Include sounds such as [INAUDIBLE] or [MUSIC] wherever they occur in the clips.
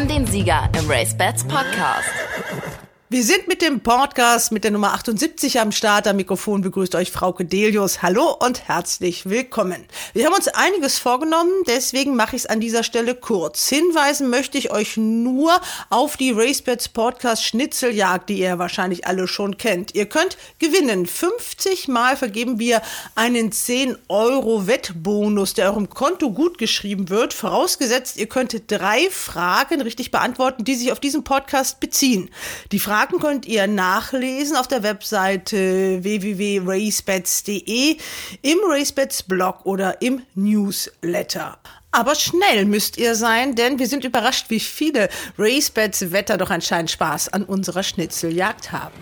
haben den Sieger im Race Bats Podcast. Wir sind mit dem Podcast mit der Nummer 78 am Start. Am Mikrofon begrüßt euch Frauke Delius. Hallo und herzlich willkommen. Wir haben uns einiges vorgenommen, deswegen mache ich es an dieser Stelle kurz. Hinweisen möchte ich euch nur auf die RaceBets Podcast Schnitzeljagd, die ihr wahrscheinlich alle schon kennt. Ihr könnt gewinnen. 50 Mal vergeben wir einen 10 Euro Wettbonus, der eurem Konto gut geschrieben wird. Vorausgesetzt, ihr könnt drei Fragen richtig beantworten, die sich auf diesen Podcast beziehen. Die Frage Fragen könnt ihr nachlesen auf der Webseite www.racebets.de, im Racebets Blog oder im Newsletter. Aber schnell müsst ihr sein, denn wir sind überrascht, wie viele Racebets Wetter doch anscheinend Spaß an unserer Schnitzeljagd haben.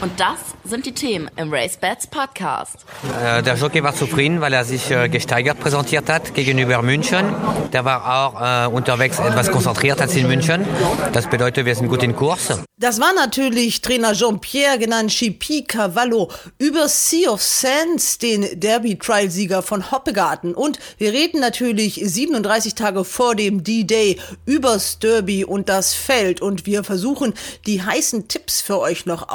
Und das sind die Themen im Race Bats Podcast. Äh, der Jockey war zufrieden, weil er sich äh, gesteigert präsentiert hat gegenüber München. Der war auch äh, unterwegs etwas konzentriert als in München. Das bedeutet, wir sind gut in Kurs. Das war natürlich Trainer Jean-Pierre, genannt Chipi Cavallo, über Sea of Sands, den Derby-Trial-Sieger von Hoppegarten. Und wir reden natürlich 37 Tage vor dem D-Day übers Derby und das Feld. Und wir versuchen, die heißen Tipps für euch noch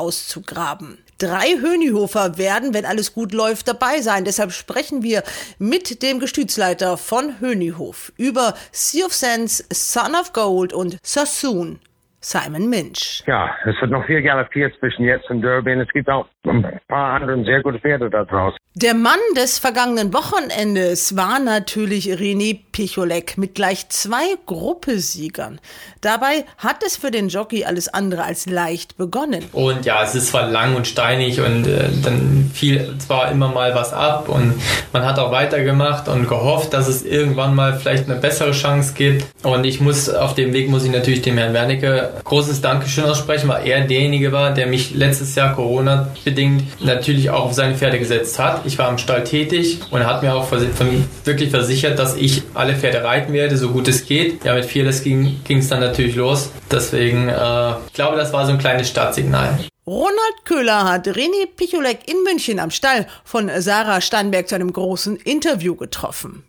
auszugraben. Drei Hönihofer werden, wenn alles gut läuft, dabei sein. Deshalb sprechen wir mit dem Gestützleiter von Hönihof über Sea of Sands, Son of Gold und Sassoon. Simon Minch. Ja, es wird noch viel galoppiert zwischen jetzt und Derby und es gibt auch ein paar andere sehr gute Pferde da draußen. Der Mann des vergangenen Wochenendes war natürlich René Picholek mit gleich zwei Gruppesiegern. Dabei hat es für den Jockey alles andere als leicht begonnen. Und ja, es ist zwar lang und steinig und äh, dann fiel zwar immer mal was ab und man hat auch weitergemacht und gehofft, dass es irgendwann mal vielleicht eine bessere Chance gibt. Und ich muss auf dem Weg muss ich natürlich dem Herrn Wernicke großes Dankeschön aussprechen, weil er derjenige war, der mich letztes Jahr Corona bedingt natürlich auch auf seine Pferde gesetzt hat. Ich war im Stall tätig und hat mir auch wirklich versichert, dass ich alle Pferde reiten werde, so gut es geht. Ja, mit Fearless ging es dann natürlich los. Deswegen, äh, ich glaube, das war so ein kleines Startsignal. Ronald Köhler hat René Picholek in München am Stall von Sarah Steinberg zu einem großen Interview getroffen.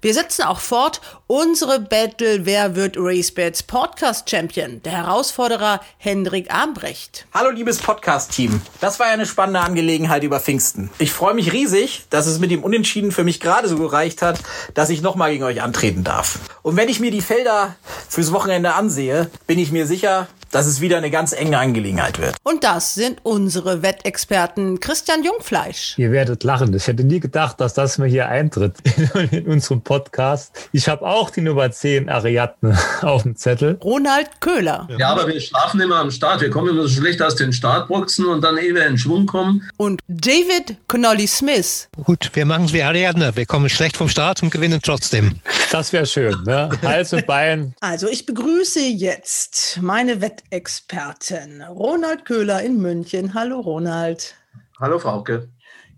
Wir setzen auch fort unsere Battle Wer wird RaceBets Podcast Champion? Der Herausforderer Hendrik Armbrecht. Hallo liebes Podcast-Team. Das war ja eine spannende Angelegenheit über Pfingsten. Ich freue mich riesig, dass es mit dem Unentschieden für mich gerade so gereicht hat, dass ich nochmal gegen euch antreten darf. Und wenn ich mir die Felder fürs Wochenende ansehe, bin ich mir sicher, dass es wieder eine ganz enge Angelegenheit wird. Und das sind unsere Wettexperten Christian Jungfleisch. Ihr werdet lachen. Ich hätte nie gedacht, dass das mir hier eintritt [LAUGHS] in, unserem Podcast. Ich habe auch die Nummer 10 Ariadne [LAUGHS] auf dem Zettel. Ronald Köhler. Ja, aber wir schlafen immer am Start. Wir kommen immer so schlecht aus den Startboxen und dann ehe wir in Schwung kommen. Und David Connolly Smith. Gut, wir machen es wie Ariadne. Wir kommen schlecht vom Start und gewinnen trotzdem. Das wäre schön, ne? Hals und Bein. Also ich begrüße jetzt meine Wettexperten. Experten. Ronald Köhler in München. Hallo Ronald. Hallo Frauke.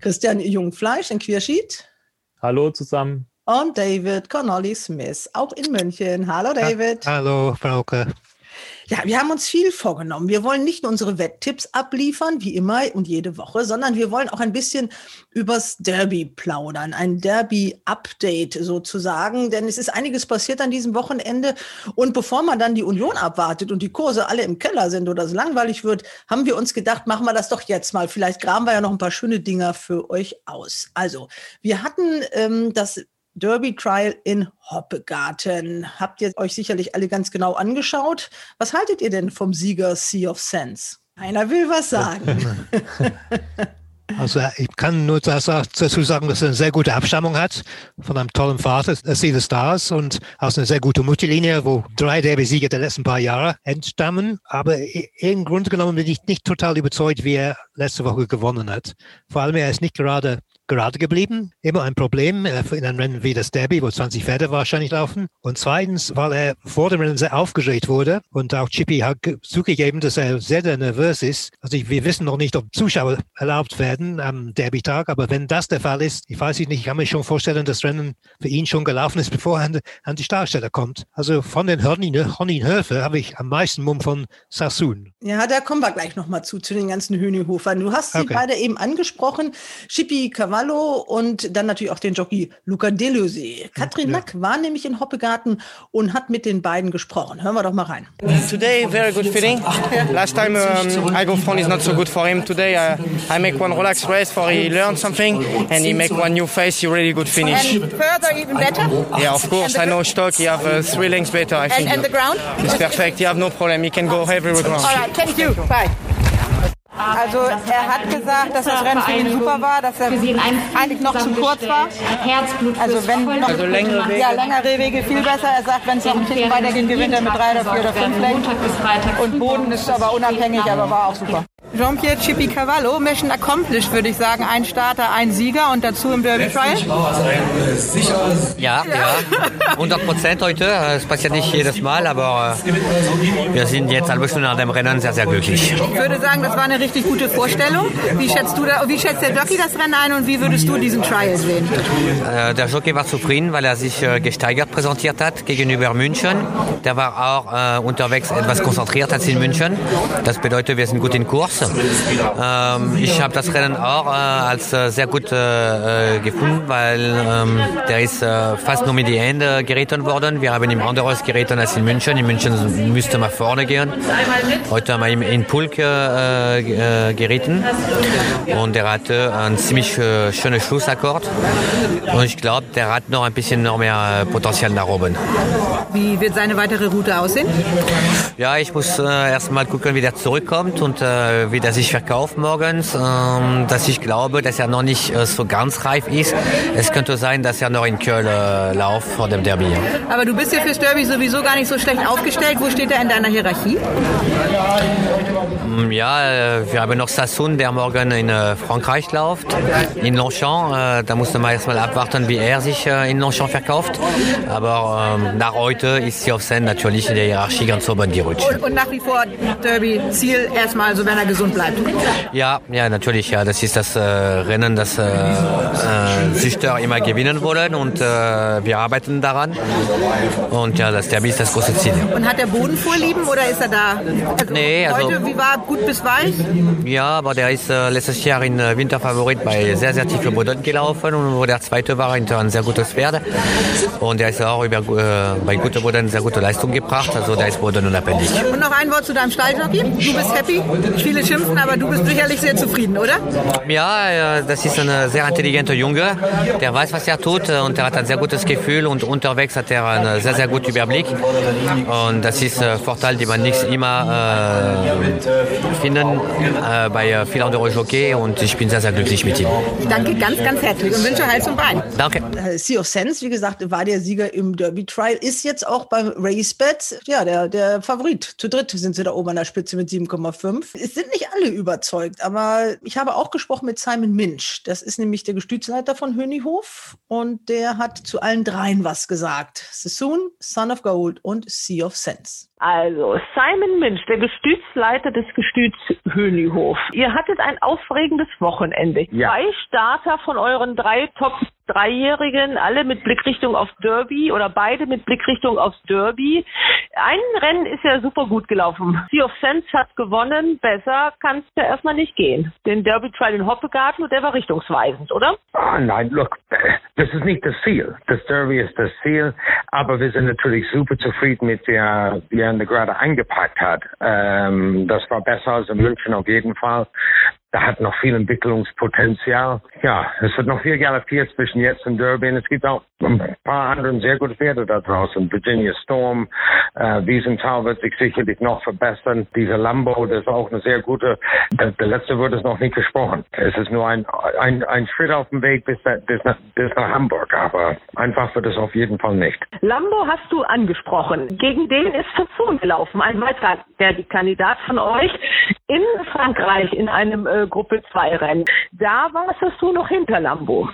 Christian Jungfleisch in Quierschied. Hallo zusammen. Und David Connolly Smith, auch in München. Hallo David. Hallo Frauke. Ja, wir haben uns viel vorgenommen. Wir wollen nicht nur unsere Wetttipps abliefern, wie immer und jede Woche, sondern wir wollen auch ein bisschen übers Derby plaudern, ein Derby-Update sozusagen, denn es ist einiges passiert an diesem Wochenende. Und bevor man dann die Union abwartet und die Kurse alle im Keller sind oder es langweilig wird, haben wir uns gedacht, machen wir das doch jetzt mal. Vielleicht graben wir ja noch ein paar schöne Dinger für euch aus. Also, wir hatten ähm, das Derby Trial in Hoppegarten. Habt ihr euch sicherlich alle ganz genau angeschaut. Was haltet ihr denn vom Sieger Sea of Sense? Einer will was sagen. [LAUGHS] Also ich kann nur dazu sagen, dass er eine sehr gute Abstammung hat von einem tollen Vater, Sea the Stars, und aus einer sehr guten Mutterlinie, wo drei Derby-Sieger der letzten paar Jahre entstammen. Aber im Grunde genommen bin ich nicht total überzeugt, wie er letzte Woche gewonnen hat. Vor allem, er ist nicht gerade gerade geblieben. Immer ein Problem äh, in einem Rennen wie das Derby, wo 20 Pferde wahrscheinlich laufen. Und zweitens, weil er vor dem Rennen sehr aufgeregt wurde und auch Chippy hat zugegeben, dass er sehr, sehr nervös ist. Also wir wissen noch nicht, ob Zuschauer erlaubt werden am Derby-Tag, aber wenn das der Fall ist, ich weiß nicht, ich kann mir schon vorstellen, dass das Rennen für ihn schon gelaufen ist, bevor er an die Startstelle kommt. Also von den Honninhöfe habe ich am meisten Mumm von Sassoon. Ja, da kommen wir gleich nochmal zu, zu den ganzen Hühnehofern. Du hast sie okay. beide eben angesprochen. Chippy Cavallo Cavallo und dann natürlich auch den Jockey Luca Deleuze. Katrin ja. Nack war nämlich in Hoppegarten und hat mit den beiden gesprochen. Hören wir doch mal rein. Today, very good feeling. Last time um, I go phone is not so good for him. Today I, I make one relaxed race for he learn something and he make one new face, he really good finish. And further even better? Yeah, of course. I know stock, he have uh, three lengths better, I think. And, and the ground? It's perfect. He have no problem. He can go everywhere ground. All right, thank you. Bye. Also er hat gesagt, dass das Rennen für ihn super war, dass er eigentlich noch zu kurz war. Also wenn noch also längere Wege. Ja, längere Wege viel besser. Er sagt, wenn es noch ein bisschen weitergeht, gewinnt er mit drei oder vier oder fünf Längen. Und Boden ist aber unabhängig, aber war auch super. Jean-Pierre Chippy Cavallo, Mission accomplished, würde ich sagen. Ein Starter, ein Sieger und dazu im Derby Trial. Ja, ja, 100 Prozent heute. Es passiert nicht jedes Mal, aber äh, wir sind jetzt halbe Stunde nach dem Rennen sehr, sehr glücklich. Ich würde sagen, das war eine richtig gute Vorstellung. Wie schätzt, du da, wie schätzt der Jockey das Rennen ein und wie würdest du diesen Trial sehen? Äh, der Jockey war zufrieden, weil er sich äh, gesteigert präsentiert hat gegenüber München. Der war auch äh, unterwegs etwas konzentriert als in München. Das bedeutet, wir sind gut in Kurs. Ähm, ich habe das Rennen auch äh, als äh, sehr gut äh, gefunden, weil ähm, der ist äh, fast nur mit die Hände geritten worden. Wir haben ihm anderes geritten als in München. In München müsste man vorne gehen. Heute haben wir ihn in Pulk äh, geritten und er hatte einen ziemlich äh, schönen Schlussakkord. Und ich glaube, der hat noch ein bisschen noch mehr Potenzial nach oben. Wie wird seine weitere Route aussehen? Ja, ich muss äh, erst mal gucken, wie der zurückkommt und äh, wie der sich verkauft morgens. Ähm, dass ich glaube, dass er noch nicht äh, so ganz reif ist. Es könnte sein, dass er noch in Köln äh, läuft vor dem Derby. Aber du bist ja fürs Derby sowieso gar nicht so schlecht aufgestellt. Wo steht er in deiner Hierarchie? Ja, äh, wir haben noch Sassoon, der morgen in äh, Frankreich läuft, in Longchamp. Äh, da musste man erstmal abwarten, wie er sich in Longchamp verkauft. Aber ähm, nach heute ist sie auf Sen natürlich in der Hierarchie ganz oben gerutscht. Und, und nach wie vor Derby Ziel erstmal, so wenn er gesund bleibt. Ja, ja, natürlich. Ja, das ist das Rennen, das Züchter immer gewinnen wollen und wir arbeiten daran. Und ja, das Derby ist das große Ziel. Und hat er Bodenvorlieben oder ist er da? Also nee, also heute, wie war gut bis weich? Ja, aber der ist äh, letztes Jahr in äh, Winterfavorit bei sehr, sehr tiefen Boden gelaufen und wo der zweite war, hinter ein sehr gutes Pferd. Und der ist auch über, äh, bei gutem Boden sehr gute Leistung gebracht. Also der ist bodenunabhängig. Und noch ein Wort zu deinem Stalljockey. Du bist happy. Viele schimpfen, aber du bist sicherlich sehr zufrieden, oder? Ja, das ist ein sehr intelligenter Junge. Der weiß, was er tut und er hat ein sehr gutes Gefühl und unterwegs hat er einen sehr, sehr guten Überblick. Und das ist ein Vorteil, den man nicht immer äh, finden äh, bei vielen anderen Jockey und ich bin sehr, sehr glücklich mit ihm. Danke ganz, ganz herzlich und wünsche Hals und Bein. Danke. Sea of Sense, wie gesagt, war der Sieger im Derby Trial, ist jetzt auch beim Race Bet, ja, der, der Favorit. Zu dritt sind sie da oben an der Spitze mit 7,5. Es sind nicht alle überzeugt, aber ich habe auch gesprochen mit Simon Minch. Das ist nämlich der Gestütsleiter von Hönighof und der hat zu allen dreien was gesagt. Sassoon, Son of Gold und Sea of Sense. Also, Simon Minch, der Gestütsleiter des Gestüts Hönihof. Ihr hattet ein aufregendes Wochenende. Ja. Zwei Starter von euren drei Top Dreijährigen, alle mit Blickrichtung auf Derby oder beide mit Blickrichtung aufs Derby. Ein Rennen ist ja super gut gelaufen. Sea of Sense hat gewonnen. Besser kann es ja erstmal nicht gehen. Den Derby Trial in Hoppegarten und der war richtungsweisend, oder? Ah, nein, look, das ist nicht das Ziel. Das Derby ist das Ziel, aber wir sind natürlich super zufrieden mit der, wie er gerade angepackt hat. Ähm, das war besser als in München auf jeden Fall. Da hat noch viel Entwicklungspotenzial. Ja, es wird noch viel galoppiert zwischen jetzt und Derby. Und es gibt auch ein paar andere sehr gute Pferde da draußen. Virginia Storm, äh, Wiesenthal wird sich sicherlich noch verbessern. Dieser Lambo, das ist auch eine sehr gute. Der, der letzte wird es noch nicht gesprochen. Es ist nur ein, ein, ein Schritt auf dem Weg bis, bis, nach, bis nach Hamburg. Aber einfach wird es auf jeden Fall nicht. Lambo hast du angesprochen. Gegen den ist Sassoon gelaufen. Ein weiterer der die Kandidat von euch in Frankreich in einem äh, Gruppe 2 Rennen. Da war Sassoon noch hinter Lambo.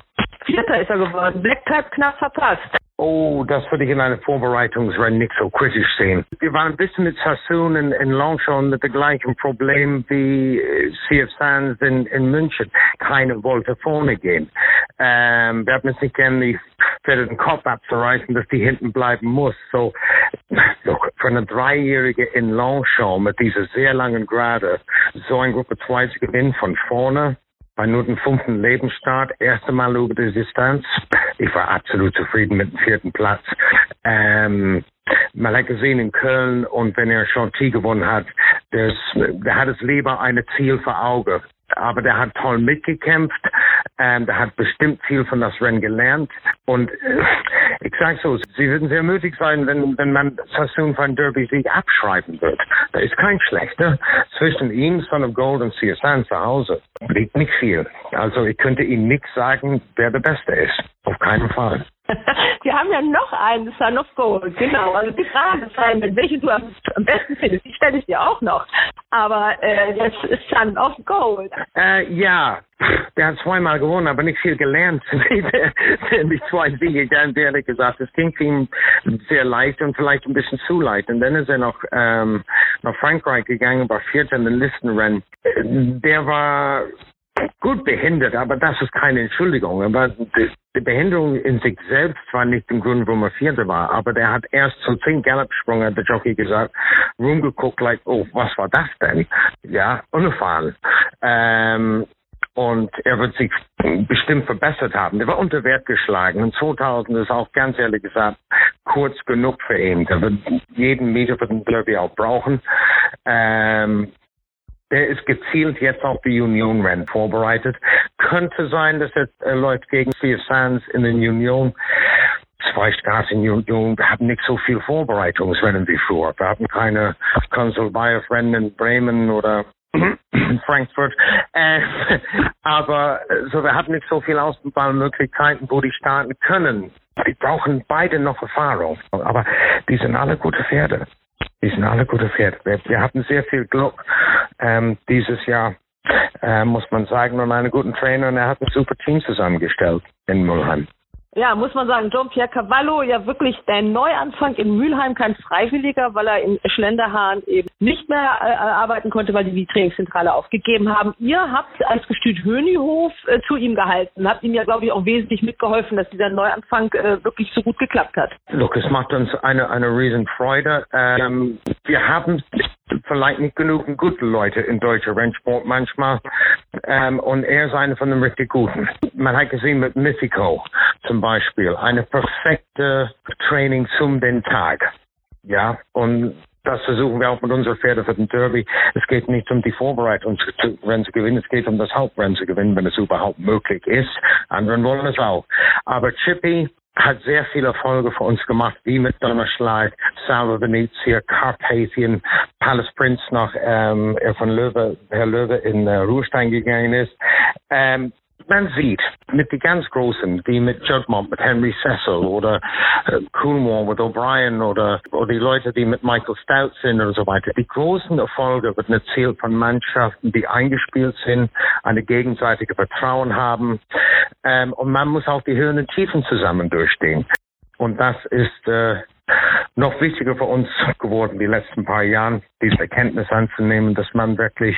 Vierter ist er geworden. Black Type knapp verpasst. Oh, das würde ich in einem Vorbereitungsrennen nicht so kritisch sehen. Wir waren ein bisschen mit Sassoon in, in Longchamp mit dem gleichen Problem wie äh, CF Sands in, in München. Keiner wollte vorne gehen. Ähm, wir haben es nicht gerne die Pferde den Kopf abzureißen, dass die hinten bleiben muss. So, look, für eine Dreijährige in Longchamp mit dieser sehr langen Gerade, so ein Gruppe 2 zu gewinnen von vorne, bei nur dem fünften Lebensstart, erste Mal über die Distanz. Ich war absolut zufrieden mit dem vierten Platz. Ähm, man hat gesehen in Köln und wenn er T gewonnen hat, das, der hat es lieber eine Ziel vor Augen aber der hat toll mitgekämpft, ähm, der hat bestimmt viel von das Rennen gelernt und äh, ich sage so, sie würden sehr mutig sein, wenn, wenn man Sassoon von Derby-Sieg abschreiben wird. Da ist kein schlechter. Zwischen ihm, Son of Gold und CSN zu Hause liegt nicht viel. Also ich könnte Ihnen nichts sagen, wer der Beste ist. Auf keinen Fall. [LAUGHS] Wir haben ja noch einen Son of Gold, genau. Also die Frage ist welche du am besten findest, die stelle ich dir auch noch. Aber äh, jetzt ist Son of Gold. Äh, ja, der hat zweimal gewonnen, aber nicht viel gelernt. [LAUGHS] die zwei Siege, ganz ehrlich gesagt. Es ging ihm sehr leicht und vielleicht ein bisschen zu leicht. Und dann ist er noch ähm, nach Frankreich gegangen, war Vierter in den Listenrennen. Der war gut behindert, aber das ist keine Entschuldigung. Aber die Behinderung in sich selbst war nicht im Grund, warum er Vierter war. Aber der hat erst zum zehn Gallop-Sprung, hat der Jockey gesagt, rumgeguckt, like, oh, was war das denn? Ja, unerfahren. Ähm, und er wird sich bestimmt verbessert haben. Der war unter Wert geschlagen. Und 2000 ist auch ganz ehrlich gesagt kurz genug für ihn. Der wird jeden Meter für den Derby auch brauchen. Ähm, der ist gezielt jetzt auf die Union-Rennen vorbereitet. Könnte sein, dass er äh, läuft gegen Steve Sands in den Union. Zwei Stars in Union. Wir haben nicht so viel Vorbereitungsrennen wie früher. Wir haben keine Konsul Bayev-Rennen in Bremen oder [CLEARS THROAT] Frankfurt. [LAUGHS] Äh, aber so, wir haben nicht so viel Ausballmöglichkeiten, wo die starten können. Die brauchen beide noch Erfahrung. Aber die sind alle gute Pferde. Die sind alle gute Pferde. Wir, wir hatten sehr viel Glück ähm, dieses Jahr, äh, muss man sagen, und einen guten Trainer und er hat ein super Team zusammengestellt in Mulheim. Ja, muss man sagen, Jean-Pierre Cavallo, ja wirklich der Neuanfang in Mülheim, kein Freiwilliger, weil er in Schlenderhahn eben nicht mehr äh, arbeiten konnte, weil die die Trainingszentrale aufgegeben haben. Ihr habt als Gestüt Hönihof äh, zu ihm gehalten, habt ihm ja, glaube ich, auch wesentlich mitgeholfen, dass dieser Neuanfang äh, wirklich so gut geklappt hat. Look, es macht uns eine, eine riesen Freude. Ähm, wir haben vielleicht nicht genug gute Leute in deutscher Rennsport manchmal. Ähm, und er ist einer von den richtig Guten. Man hat gesehen mit Mythico zum Beispiel, eine perfekte Training zum den Tag. Ja, und das versuchen wir auch mit unseren Pferden für den Derby. Es geht nicht um die Vorbereitung Rennen zu gewinnen, es geht um das Hauptrennen zu gewinnen, wenn es überhaupt möglich ist. Anderen wollen es auch. Aber Chippy hat sehr viele Erfolge für uns gemacht, wie mit Donnerschlag, Salva Venezia, Carpathian, Palace Prince noch, ähm, er von Löwe, Herr Löwe in äh, Ruhestand gegangen ist. Ähm, man sieht mit die ganz Großen, wie mit Judmont, mit Henry Cecil oder äh, Coolmore mit O'Brien oder, oder die Leute, die mit Michael Stout sind und so weiter. Die großen Erfolge werden erzielt von Mannschaften, die eingespielt sind, eine gegenseitige Vertrauen haben. Ähm, und man muss auch die Höhen und Tiefen zusammen durchstehen. Und das ist äh, noch wichtiger für uns geworden, die letzten paar Jahren, diese Erkenntnis anzunehmen, dass man wirklich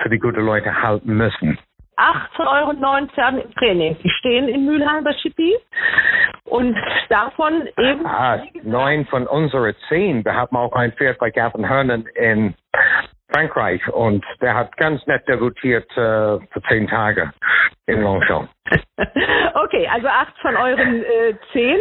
für die guten Leute halten müssen. 18,19 Euro im Training. Die stehen in Mülheim bei Chippy. Und davon eben. Ah, neun von unseren zehn. Wir haben auch ein Pferd bei Gavin Hernan in Frankreich und der hat ganz nett debutiert äh, für zehn Tage in Longchamp. [LAUGHS] okay, also acht von euren äh, zehn.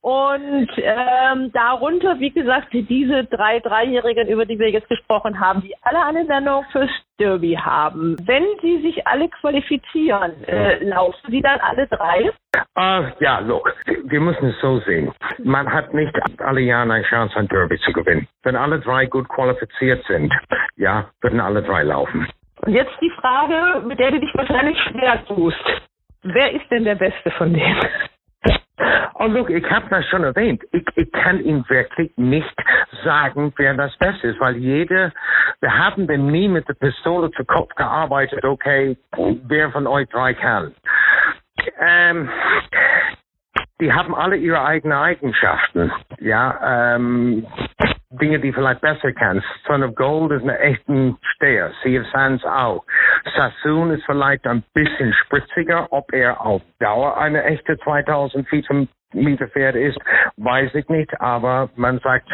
Und ähm, darunter, wie gesagt, diese drei Dreijährigen, über die wir jetzt gesprochen haben, die alle eine Nennung fürs Derby haben. Wenn sie sich alle qualifizieren, äh, laufen sie dann alle drei? Uh, ja, look, wir müssen es so sehen. Man hat nicht alle Jahre eine Chance, ein Derby zu gewinnen. Wenn alle drei gut qualifiziert sind, ja, würden alle drei laufen. Und jetzt die Frage, mit der du dich wahrscheinlich schwer tust. Wer ist denn der Beste von denen? [LAUGHS] Oh, look, ich habe das schon erwähnt. Ich, ich kann Ihnen wirklich nicht sagen, wer das Beste ist, weil jede, wir haben denn nie mit der Pistole zu Kopf gearbeitet, okay, wer von euch drei kann. Ähm, die haben alle ihre eigenen Eigenschaften. Ja, ähm, Dinge, die vielleicht besser kennst. Son of Gold ist eine echte Steher. Sea of Sands auch. Sassoon ist vielleicht ein bisschen spritziger. Ob er auf Dauer eine echte 2000 Meter Pferd ist, weiß ich nicht. Aber man sagt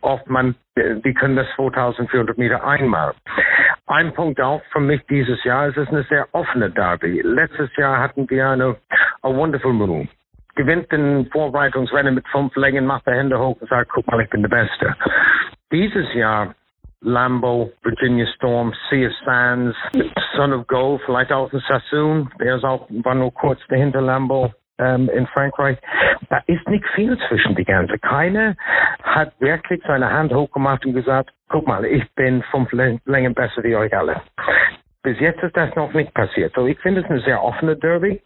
oft, man, die können das 2400 Meter einmal. Ein Punkt auch für mich dieses Jahr, es ist eine sehr offene Derby. Letztes Jahr hatten wir eine a wonderful move. Gewinnt den Vorbereitungsrennen mit fünf Längen, macht der Hände hoch und sagt, guck mal, ich bin der Beste. Dieses Jahr Lambo, Virginia Storm, Sea of Sands, Son of Gold, vielleicht auch ein Sassoon, der ist auch, war nur kurz dahinter Lambo ähm, in Frankreich. Da ist nicht viel zwischen die ganze. Keiner hat wirklich seine Hand hochgemacht und gesagt, guck mal, ich bin fünf Längen besser wie euch alle. Bis jetzt ist das noch nicht passiert. So, ich finde es eine sehr offene Derby.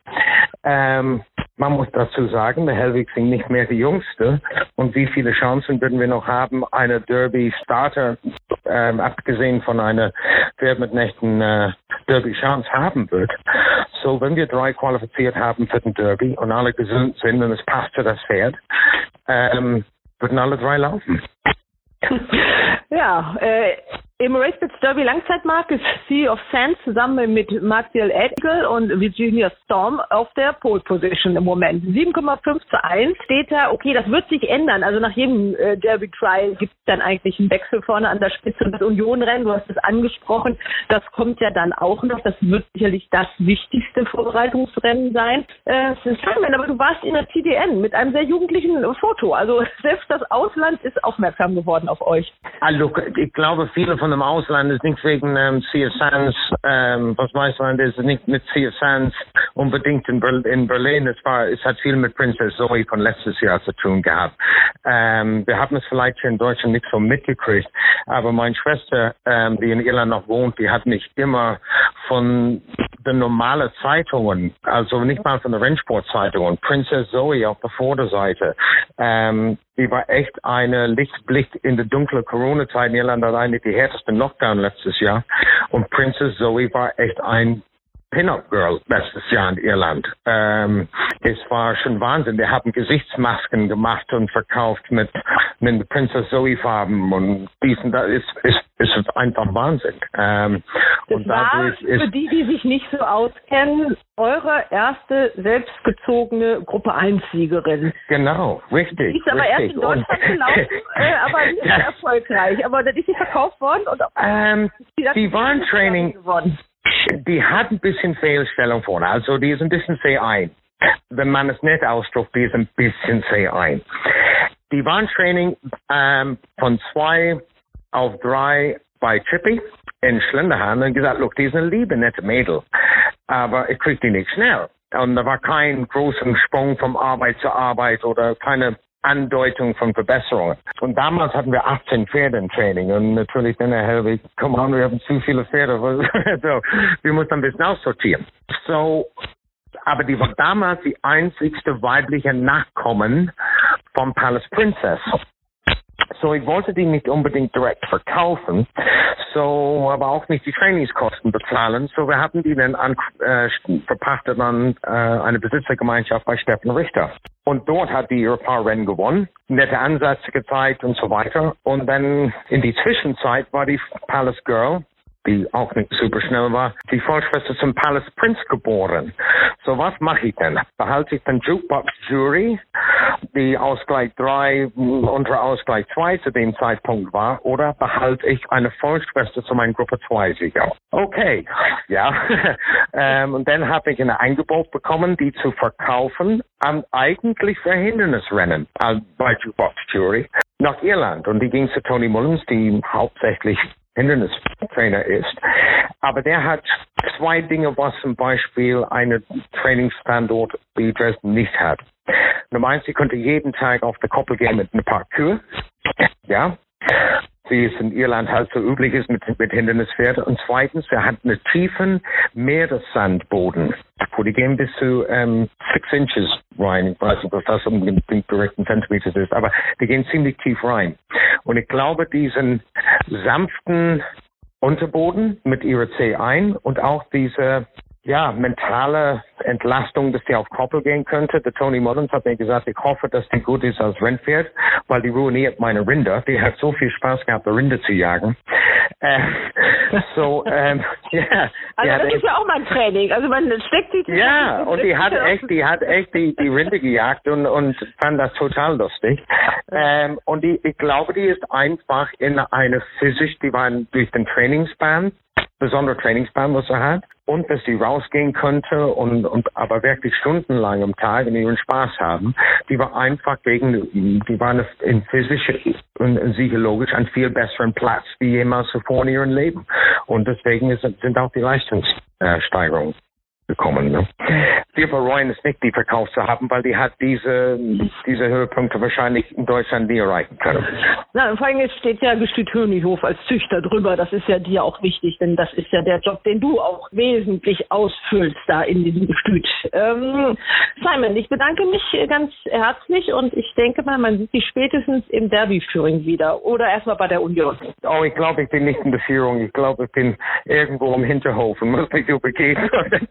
Ähm, man muss dazu sagen, der Helwig sind nicht mehr die Jüngste. Und wie viele Chancen würden wir noch haben, eine Derby-Starter, ähm, abgesehen von einer Pferd mit nächten äh, Derby-Chance haben wird. So, wenn wir drei qualifiziert haben für den Derby und alle gesund sind und es passt für das Pferd, ähm, würden alle drei laufen. [LAUGHS] Ja, äh, im Racebits Derby Langzeitmarkt ist Sea of Sands zusammen mit Martial Edgle und Virginia Storm auf der Pole Position im Moment. 7,5 zu 1 steht da. Okay, das wird sich ändern. Also nach jedem äh, Derby Trial gibt es dann eigentlich einen Wechsel vorne an der Spitze. Das Union-Rennen, du hast es angesprochen, das kommt ja dann auch noch. Das wird sicherlich das wichtigste Vorbereitungsrennen sein. Äh, Simon, aber du warst in der TDN mit einem sehr jugendlichen Foto. Also [LAUGHS] selbst das Ausland ist aufmerksam geworden auf euch. Also ich glaube, viele von dem Ausland ist nicht wegen ähm, Sands, ähm, was Weißland ist, nicht mit Sands unbedingt in, Ber in Berlin. Es, war, es hat viel mit Princess Zoe von letztes Jahr zu tun gehabt. Ähm, wir haben es vielleicht hier in Deutschland nicht so mitgekriegt, aber meine Schwester, ähm, die in Irland noch wohnt, die hat mich immer von den normalen Zeitungen, also nicht mal von den Rennsportzeitungen, Princess Zoe auf der Vorderseite, ähm, die war echt eine Lichtblick in der dunklen Corona-Zeit Irland, hat eigentlich die härteste Lockdown letztes Jahr. Und Princess Zoe war echt ein Pin-Up Girl letztes Jahr in Irland. Ähm, es war schon Wahnsinn. Wir haben Gesichtsmasken gemacht und verkauft mit, mit Princess Zoe Farben und diesen, da ist, ist, ist einfach Wahnsinn. Ähm, Das und war dadurch ist, für die, die sich nicht so auskennen, eure erste selbstgezogene Gruppe 1 Siegerin. genau, richtig. Die ist aber erst richtig. in Deutschland gelaufen, [LAUGHS] äh, aber nicht erfolgreich. Aber dann ist sie verkauft worden und auch Ähm, die, die war im Training, geworden. Die hat ein bisschen Fehlstellung vorne. Also die ist ein bisschen C1. Wenn man es nicht ausdrückt, die ist ein bisschen C1. Die war im Training ähm, von zwei auf drei bei Chippy in Schlinderhahn und gesagt, look, die ist eine liebe, nette Mädel, aber ich krieg die nicht schnell. Und da war kein großer Sprung von Arbeit zu Arbeit oder keine Andeutung von Verbesserungen. Und damals hatten wir 18 Pferde im Training und natürlich dann Herr Helwig, komm on, wir haben zu viele Pferde. [LAUGHS] so, wir mussten ein bisschen aussortieren. So, aber die war damals die einzigste weibliche Nachkommen vom Palace Princess. So, ich wollte die nicht unbedingt direkt verkaufen, so, aber auch nicht die Trainingskosten bezahlen. So, wir haben die dann an, äh, verpachtet an äh, eine Besitzergemeinschaft bei Steffen Richter. Und dort hat die ihre paar Rennen gewonnen, nette Ansätze gezeigt und so weiter. Und dann in die Zwischenzeit war die Palace Girl, die auch nicht super schnell war, die Vollschwester zum Palace Prince geboren. So, was mache ich denn? Behalte ich den Jukebox Jury, die Ausgleich 3 unter Ausgleich 2 zu dem Zeitpunkt war, oder behalte ich eine Vollschwester zu meinem Gruppe 2 Sieger? Okay, ja. [LAUGHS] ähm, und dann habe ich ein Angebot bekommen, die zu verkaufen, an eigentlich für Hindernisrennen äh, bei Jukebox Jury nach Irland. Und die ging zu Tony Mullins, die hauptsächlich Hindernistrainer ist. Aber der hat zwei Dinge, was zum Beispiel eine Trainingsstandort wie Dresden nicht hat. Nummer eins, sie konnte jeden Tag auf der Koppel gehen mit ein paar Kühe. Ja. Wie es in Irland halt so üblich ist mit, mit Hindernispferden. Und zweitens, er hat einen tiefen Meeressandboden, wo die gehen bis zu ähm, six inches rein. Ich weiß nicht, was das unbedingt korrekten Zentimeter ist, aber die gehen ziemlich tief rein. Und ich glaube, diesen sanften Unterboden mit ihrer C1 und auch diese ja, mentale Entlastung, dass die auf Koppel gehen könnte. Der Tony Mullins hat mir gesagt, ich hoffe, dass die gut ist als Rennpferd, weil die ruiniert meine Rinder. Die hat so viel Spaß gehabt, die Rinder zu jagen. Äh, so, ähm, [LAUGHS] ja. die Also hat das echt- ist ja auch mal ein Training. Also man steckt sich ja, und die hat echt, die hat echt die, die Rinde gejagt und, und fand das total lustig. Ähm, und die, ich glaube, die ist einfach in eine physisch, die waren durch den Trainingsbahn besondere Trainingsplan, was er hat, und dass sie rausgehen könnte und, und aber wirklich stundenlang am Tag und ihren Spaß haben. Die war einfach wegen, die waren in physisch und psychologisch ein viel besseren Platz wie jemals zuvor in ihrem Leben. Und deswegen ist, sind auch die Leistungssteigerungen gekommen. Ne? Wir bereuen es nicht, die verkauft zu haben, weil die hat diese, diese Höhepunkte wahrscheinlich in Deutschland nie erreichen können. Na, vor allem steht ja Gestüt Hönighof als Züchter drüber. Das ist ja dir auch wichtig, denn das ist ja der Job, den du auch wesentlich ausfüllst da in diesem Gestüt. Ähm, Simon, ich bedanke mich ganz herzlich und ich denke mal, man sieht dich spätestens im Derby-Führing wieder oder erstmal bei der Union. Oh, ich glaube, ich bin nicht in der Führung. Ich glaube, ich bin irgendwo im Hinterhof und muss mich übergeben. [LAUGHS]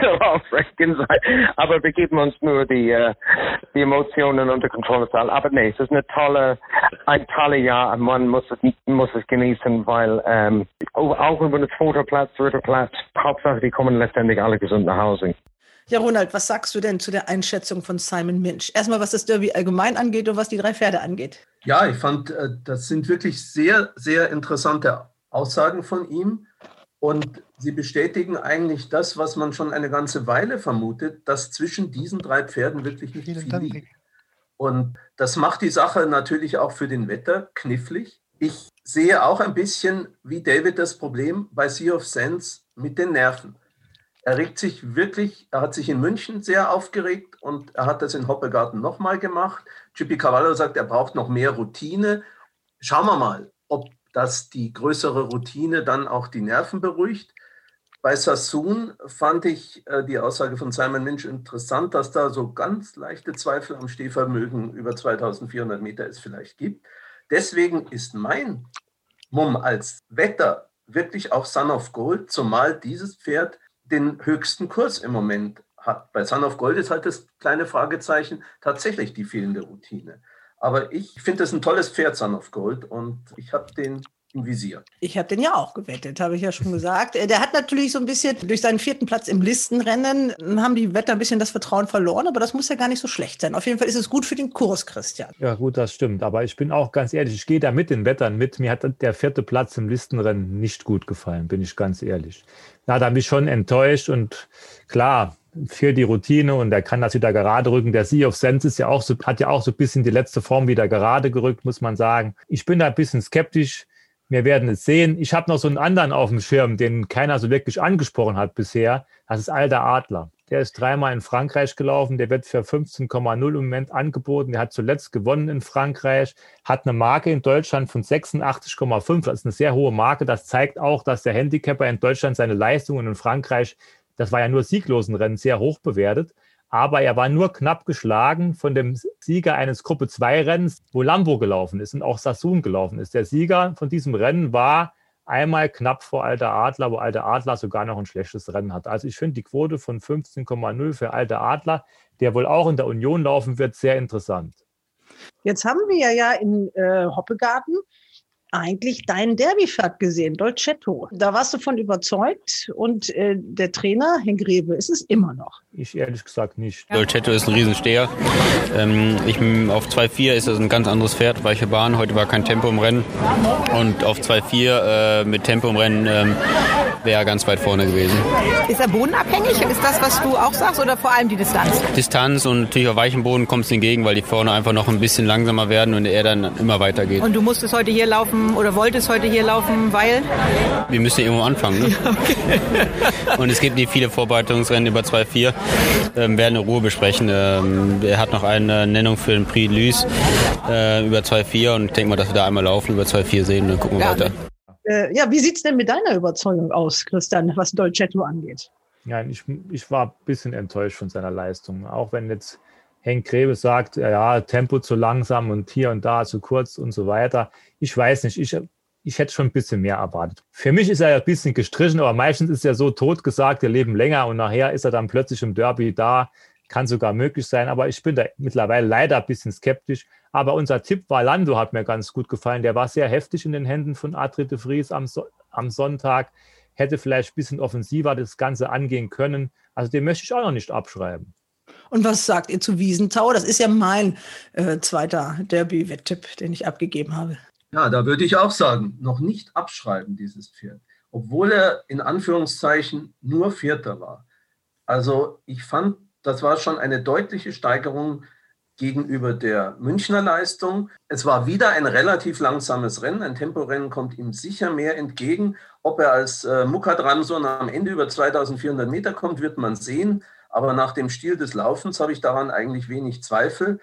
so aufregend [LAUGHS] sein. Aber wir geben uns nur die, uh, die Emotionen unter Kontrolle. Aber nee, es ist eine tolle, ein tolles Jahr. Man muss es, muss es genießen, weil ähm, auch über den zweiten Platz, dritter Platz, Hauptsache, die kommen letztendlich alle gesund nach Hause. Ja, Ronald, was sagst du denn zu der Einschätzung von Simon Minch? Erstmal, was das Derby allgemein angeht und was die drei Pferde angeht. Ja, ich fand, äh, das sind wirklich sehr, sehr interessante Aussagen von ihm. Und sie bestätigen eigentlich das, was man schon eine ganze Weile vermutet, dass zwischen diesen drei Pferden wirklich nicht viel liegt. Und das macht die Sache natürlich auch für den Wetter knifflig. Ich sehe auch ein bisschen wie David das Problem bei Sea of Sands mit den Nerven. Er regt sich wirklich, er hat sich in München sehr aufgeregt und er hat das in Hoppegarten nochmal gemacht. Chippy Cavallo sagt, er braucht noch mehr Routine. Schauen wir mal, ob dass die größere Routine dann auch die Nerven beruhigt. Bei Sassoon fand ich äh, die Aussage von Simon Minch interessant, dass da so ganz leichte Zweifel am Stehvermögen über 2400 Meter es vielleicht gibt. Deswegen ist mein Mumm als Wetter wirklich auch Son of Gold, zumal dieses Pferd den höchsten Kurs im Moment hat. Bei Son of Gold ist halt das kleine Fragezeichen tatsächlich die fehlende Routine. Aber ich finde das ein tolles Pferd, Son of Gold, und ich habe den im Visier. Ich habe den ja auch gewettet, habe ich ja schon gesagt. Äh, der hat natürlich so ein bisschen durch seinen vierten Platz im Listenrennen, haben die Wetter ein bisschen das Vertrauen verloren, aber das muss ja gar nicht so schlecht sein. Auf jeden Fall ist es gut für den Kurs, Christian. Ja, gut, das stimmt. Aber ich bin auch ganz ehrlich, ich gehe da mit den Wettern mit. Mir hat der vierte Platz im Listenrennen nicht gut gefallen, bin ich ganz ehrlich. Da hat er mich schon enttäuscht und klar, für die Routine und er kann das wieder gerade rücken. Der Sea of Sense ist ja auch so, hat ja auch so ein bisschen die letzte Form wieder gerade gerückt, muss man sagen. Ich bin da ein bisschen skeptisch. Wir werden es sehen. Ich habe noch so einen anderen auf dem Schirm, den keiner so wirklich angesprochen hat bisher. Das ist Alter Adler. Der ist dreimal in Frankreich gelaufen. Der wird für 15,0 im Moment angeboten. Der hat zuletzt gewonnen in Frankreich, hat eine Marke in Deutschland von 86,5. Das ist eine sehr hohe Marke. Das zeigt auch, dass der Handicapper in Deutschland seine Leistungen in Frankreich das war ja nur sieglosen Rennen, sehr hoch bewertet. Aber er war nur knapp geschlagen von dem Sieger eines Gruppe 2 Rennens, wo Lambo gelaufen ist und auch Sassoon gelaufen ist. Der Sieger von diesem Rennen war einmal knapp vor Alter Adler, wo Alter Adler sogar noch ein schlechtes Rennen hat. Also ich finde die Quote von 15,0 für Alter Adler, der wohl auch in der Union laufen wird, sehr interessant. Jetzt haben wir ja in äh, Hoppegarten eigentlich deinen Derby-Pferd gesehen, Dolcetto. Da warst du von überzeugt und äh, der Trainer, Henk Grebe, ist es immer noch. Ich ehrlich gesagt nicht. Dolcetto ist ein Riesensteher. Ähm, ich, auf 2-4 ist das ein ganz anderes Pferd, weiche Bahn. Heute war kein Tempo im Rennen. Und auf 2-4 äh, mit Tempo im Rennen ähm, wäre er ganz weit vorne gewesen. Ist er bodenabhängig? Ist das, was du auch sagst, oder vor allem die Distanz? Distanz und natürlich auf weichem Boden kommt es entgegen, weil die vorne einfach noch ein bisschen langsamer werden und er dann immer weiter geht. Und du musstest heute hier laufen oder wolltest heute hier laufen, weil? Wir müssen ja irgendwo anfangen. Ne? [LAUGHS] Ja, okay. [LAUGHS] und es gibt nicht viele Vorbereitungsrennen über 2-4. Ähm, werden in Ruhe besprechen. Ähm, er hat noch eine Nennung für den Prix Lys äh, über 2-4 und ich denke mal, dass wir da einmal laufen, über 2-4 sehen und dann gucken wir ja. weiter. Äh, ja, wie sieht es denn mit deiner Überzeugung aus, Christian, was Dolcetto angeht? Ja, ich, ich war ein bisschen enttäuscht von seiner Leistung. Auch wenn jetzt Henk Grebe sagt, ja, Tempo zu langsam und hier und da zu kurz und so weiter. Ich weiß nicht, ich, ich hätte schon ein bisschen mehr erwartet. Für mich ist er ja ein bisschen gestrichen, aber meistens ist er so tot gesagt, wir leben länger und nachher ist er dann plötzlich im Derby da. Kann sogar möglich sein, aber ich bin da mittlerweile leider ein bisschen skeptisch. Aber unser Tipp war Lando, hat mir ganz gut gefallen. Der war sehr heftig in den Händen von Adri de Vries am, so am Sonntag. Hätte vielleicht ein bisschen offensiver das Ganze angehen können. Also den möchte ich auch noch nicht abschreiben. Und was sagt ihr zu Wiesentau? Das ist ja mein äh, zweiter Derby-Wetttipp, den ich abgegeben habe. Ja, da würde ich auch sagen, noch nicht abschreiben, dieses Pferd. Obwohl er in Anführungszeichen nur Vierter war. Also ich fand, das war schon eine deutliche Steigerung gegenüber der Münchner Leistung. Es war wieder ein relativ langsames Rennen. Ein Temporennen kommt ihm sicher mehr entgegen. Ob er als äh, Mukat Ramson am Ende über 2400 Meter kommt, wird man sehen. Aber nach dem Stil des Laufens habe ich daran eigentlich wenig Zweifel.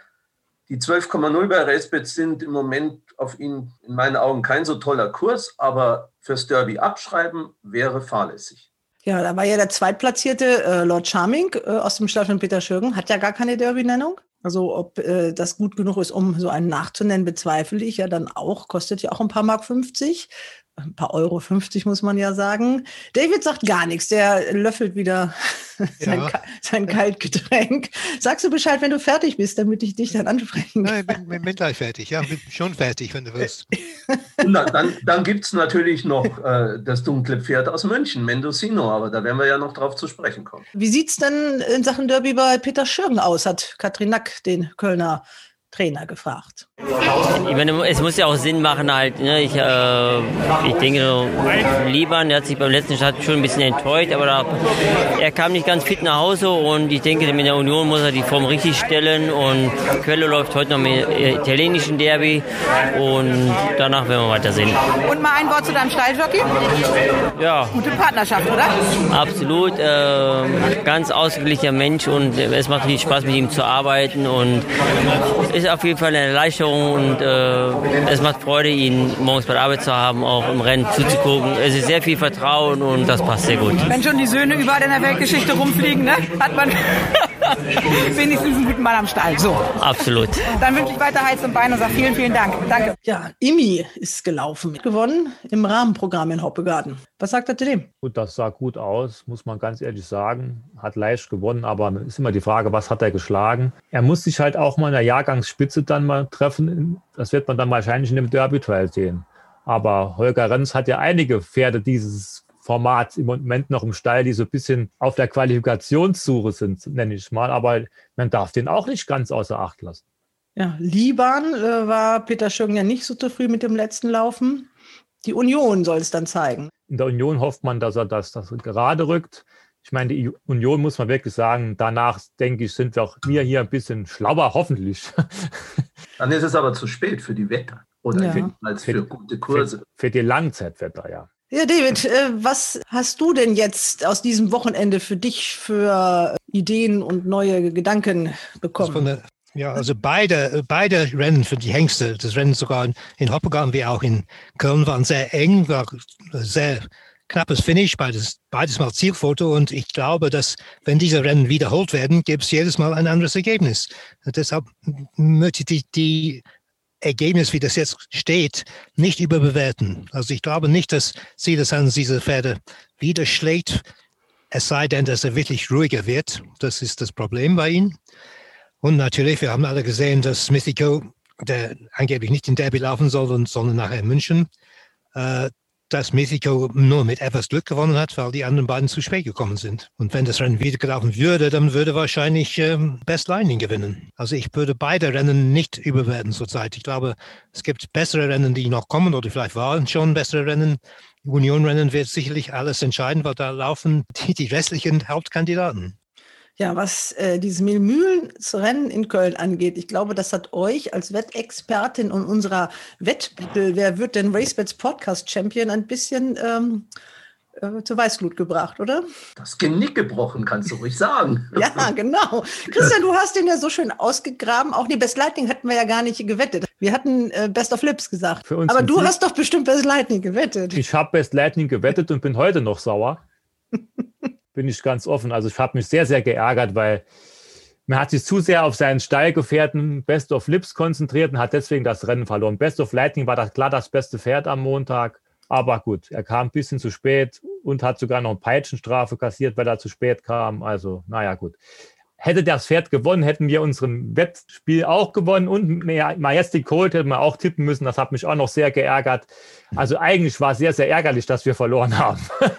Die 12,0 bei Racebet sind im Moment auf ihn in meinen Augen kein so toller Kurs, aber fürs Derby abschreiben wäre fahrlässig. Ja, da war ja der Zweitplatzierte äh, Lord Charming äh, aus dem Stall von Peter Schürgen, hat ja gar keine Derby-Nennung. Also ob äh, das gut genug ist, um so einen nachzunennen, bezweifle ich ja dann auch. Kostet ja auch ein paar Mark 50 ein paar Euro 50 muss man ja sagen. David sagt gar nichts, der löffelt wieder [LAUGHS] sein, ja. sein Kaltgetränk. Sagst du Bescheid, wenn du fertig bist, damit ich dich dann ansprechen kann? Nein, ich bin, bin, gleich fertig. Ja, bin schon fertig, wenn du willst. [LAUGHS] Na, dann dann gibt es natürlich noch äh, das dunkle Pferd aus München, Mendocino, aber da werden wir ja noch drauf zu sprechen kommen. Wie sieht es denn in Sachen Derby bei Peter Schürgen aus, hat Katrin Nack den Kölner Trainer gefragt. Ich meine, es muss ja auch Sinn machen halt. Ne? Ich, äh, ich denke, Liban, der hat sich beim letzten Start schon ein bisschen enttäuscht, aber da, er kam nicht ganz fit nach Hause und ich denke, mit der Union muss er die Form richtig stellen und Quelle läuft heute noch mit italienischen Derby und danach werden wir weitersehen. Und mal ein Wort zu deinem Stalljockey? Ja. Gute Partnerschaft, oder? Absolut. Äh, ganz ausgeglichener Mensch und es macht viel Spaß mit ihm zu arbeiten und ist auf jeden Fall eine Erleichterung und äh, es macht Freude, ihn morgens bei der Arbeit zu haben, auch im Rennen zuzugucken. Es ist sehr viel Vertrauen und das passt sehr gut. Wenn schon die Söhne überall in der Weltgeschichte rumfliegen, ne? hat man [LAUGHS] wenigstens einen guten Mann am Stall. So. Absolut. Dann wünsche ich weiter Heiz und Bein und sage vielen, vielen Dank. Danke. Ja, Imi ist gelaufen, gewonnen im Rahmenprogramm in Hoppegarten. Was sagt er zu dem? Gut, das sah gut aus, muss man ganz ehrlich sagen. Hat leicht gewonnen, aber ist immer die Frage, was hat er geschlagen? Er muss sich halt auch mal in der Jahrgangsspitze dann mal treffen. Das wird man dann wahrscheinlich in dem Derby-Trial sehen. Aber Holger Renz hat ja einige Pferde dieses Format im Moment noch im Stall, die so ein bisschen auf der Qualifikationssuche sind, nenne ich mal. Aber man darf den auch nicht ganz außer Acht lassen. Ja, Liban äh, war Peter Schögen ja nicht so zufrieden mit dem letzten Laufen. Die Union soll es dann zeigen. In der Union hofft man, dass er das, das gerade rückt. Ich meine, die Union muss man wirklich sagen, danach denke ich, sind wir auch wir hier ein bisschen schlauer, hoffentlich. [LAUGHS] Dann ist es aber zu spät für die Wetter oder ja. für, als für, für gute Kurse. Für, für die Langzeitwetter, ja. Ja, David, äh, was hast du denn jetzt aus diesem Wochenende für dich für Ideen und neue Gedanken bekommen? Der, ja, also beide, beide Rennen für die Hengste, das Rennen sogar in Hoppegarten wie auch in Köln waren sehr eng, war sehr knappes Finish, beides, beides mal Zielfoto und ich glaube, dass wenn diese Rennen wiederholt werden, gibt es jedes Mal ein anderes Ergebnis. Deshalb möchte ich die Ergebnis, wie das jetzt steht, nicht überbewerten. Also ich glaube nicht, dass Silas Hans diese Pferde wieder schlägt, es sei denn, dass er wirklich ruhiger wird. Das ist das Problem bei ihm. Und natürlich, wir haben alle gesehen, dass Mythico, der angeblich nicht in Derby laufen soll, sondern nachher in München, äh, dass Mexico nur mit etwas Glück gewonnen hat, weil die anderen beiden zu spät gekommen sind. Und wenn das Rennen wieder gelaufen würde, dann würde wahrscheinlich ähm, Best Lining gewinnen. Also ich würde beide Rennen nicht überwerten zurzeit. Ich glaube, es gibt bessere Rennen, die noch kommen oder vielleicht waren schon bessere Rennen. Union-Rennen wird sicherlich alles entscheiden, weil da laufen die, die restlichen Hauptkandidaten. Ja, was äh, dieses Milmühlensrennen in Köln angeht, ich glaube, das hat euch als Wettexpertin und unserer Wettbattle, wer wird denn RaceBets Podcast Champion, ein bisschen ähm, äh, zur Weißglut gebracht, oder? Das Genick gebrochen, kannst du ruhig sagen. [LAUGHS] ja, genau. Christian, du hast den ja so schön ausgegraben. Auch die Best Lightning hatten wir ja gar nicht gewettet. Wir hatten äh, Best of Lips gesagt. Aber du hast doch bestimmt Best Lightning gewettet. Ich habe Best Lightning gewettet und bin heute noch sauer bin ich ganz offen. Also ich habe mich sehr, sehr geärgert, weil man hat sich zu sehr auf seinen Steilgefährten Best of Lips konzentriert und hat deswegen das Rennen verloren. Best of Lightning war das klar das beste Pferd am Montag. Aber gut, er kam ein bisschen zu spät und hat sogar noch eine Peitschenstrafe kassiert, weil er zu spät kam. Also, naja, gut. hätte das Pferd gewonnen, hätten wir unseren Wettspiel auch gewonnen und Majestic Cold hätten wir auch tippen müssen. Das hat mich auch noch sehr geärgert. Also eigentlich war es sehr, sehr ärgerlich, dass wir verloren haben. [LAUGHS]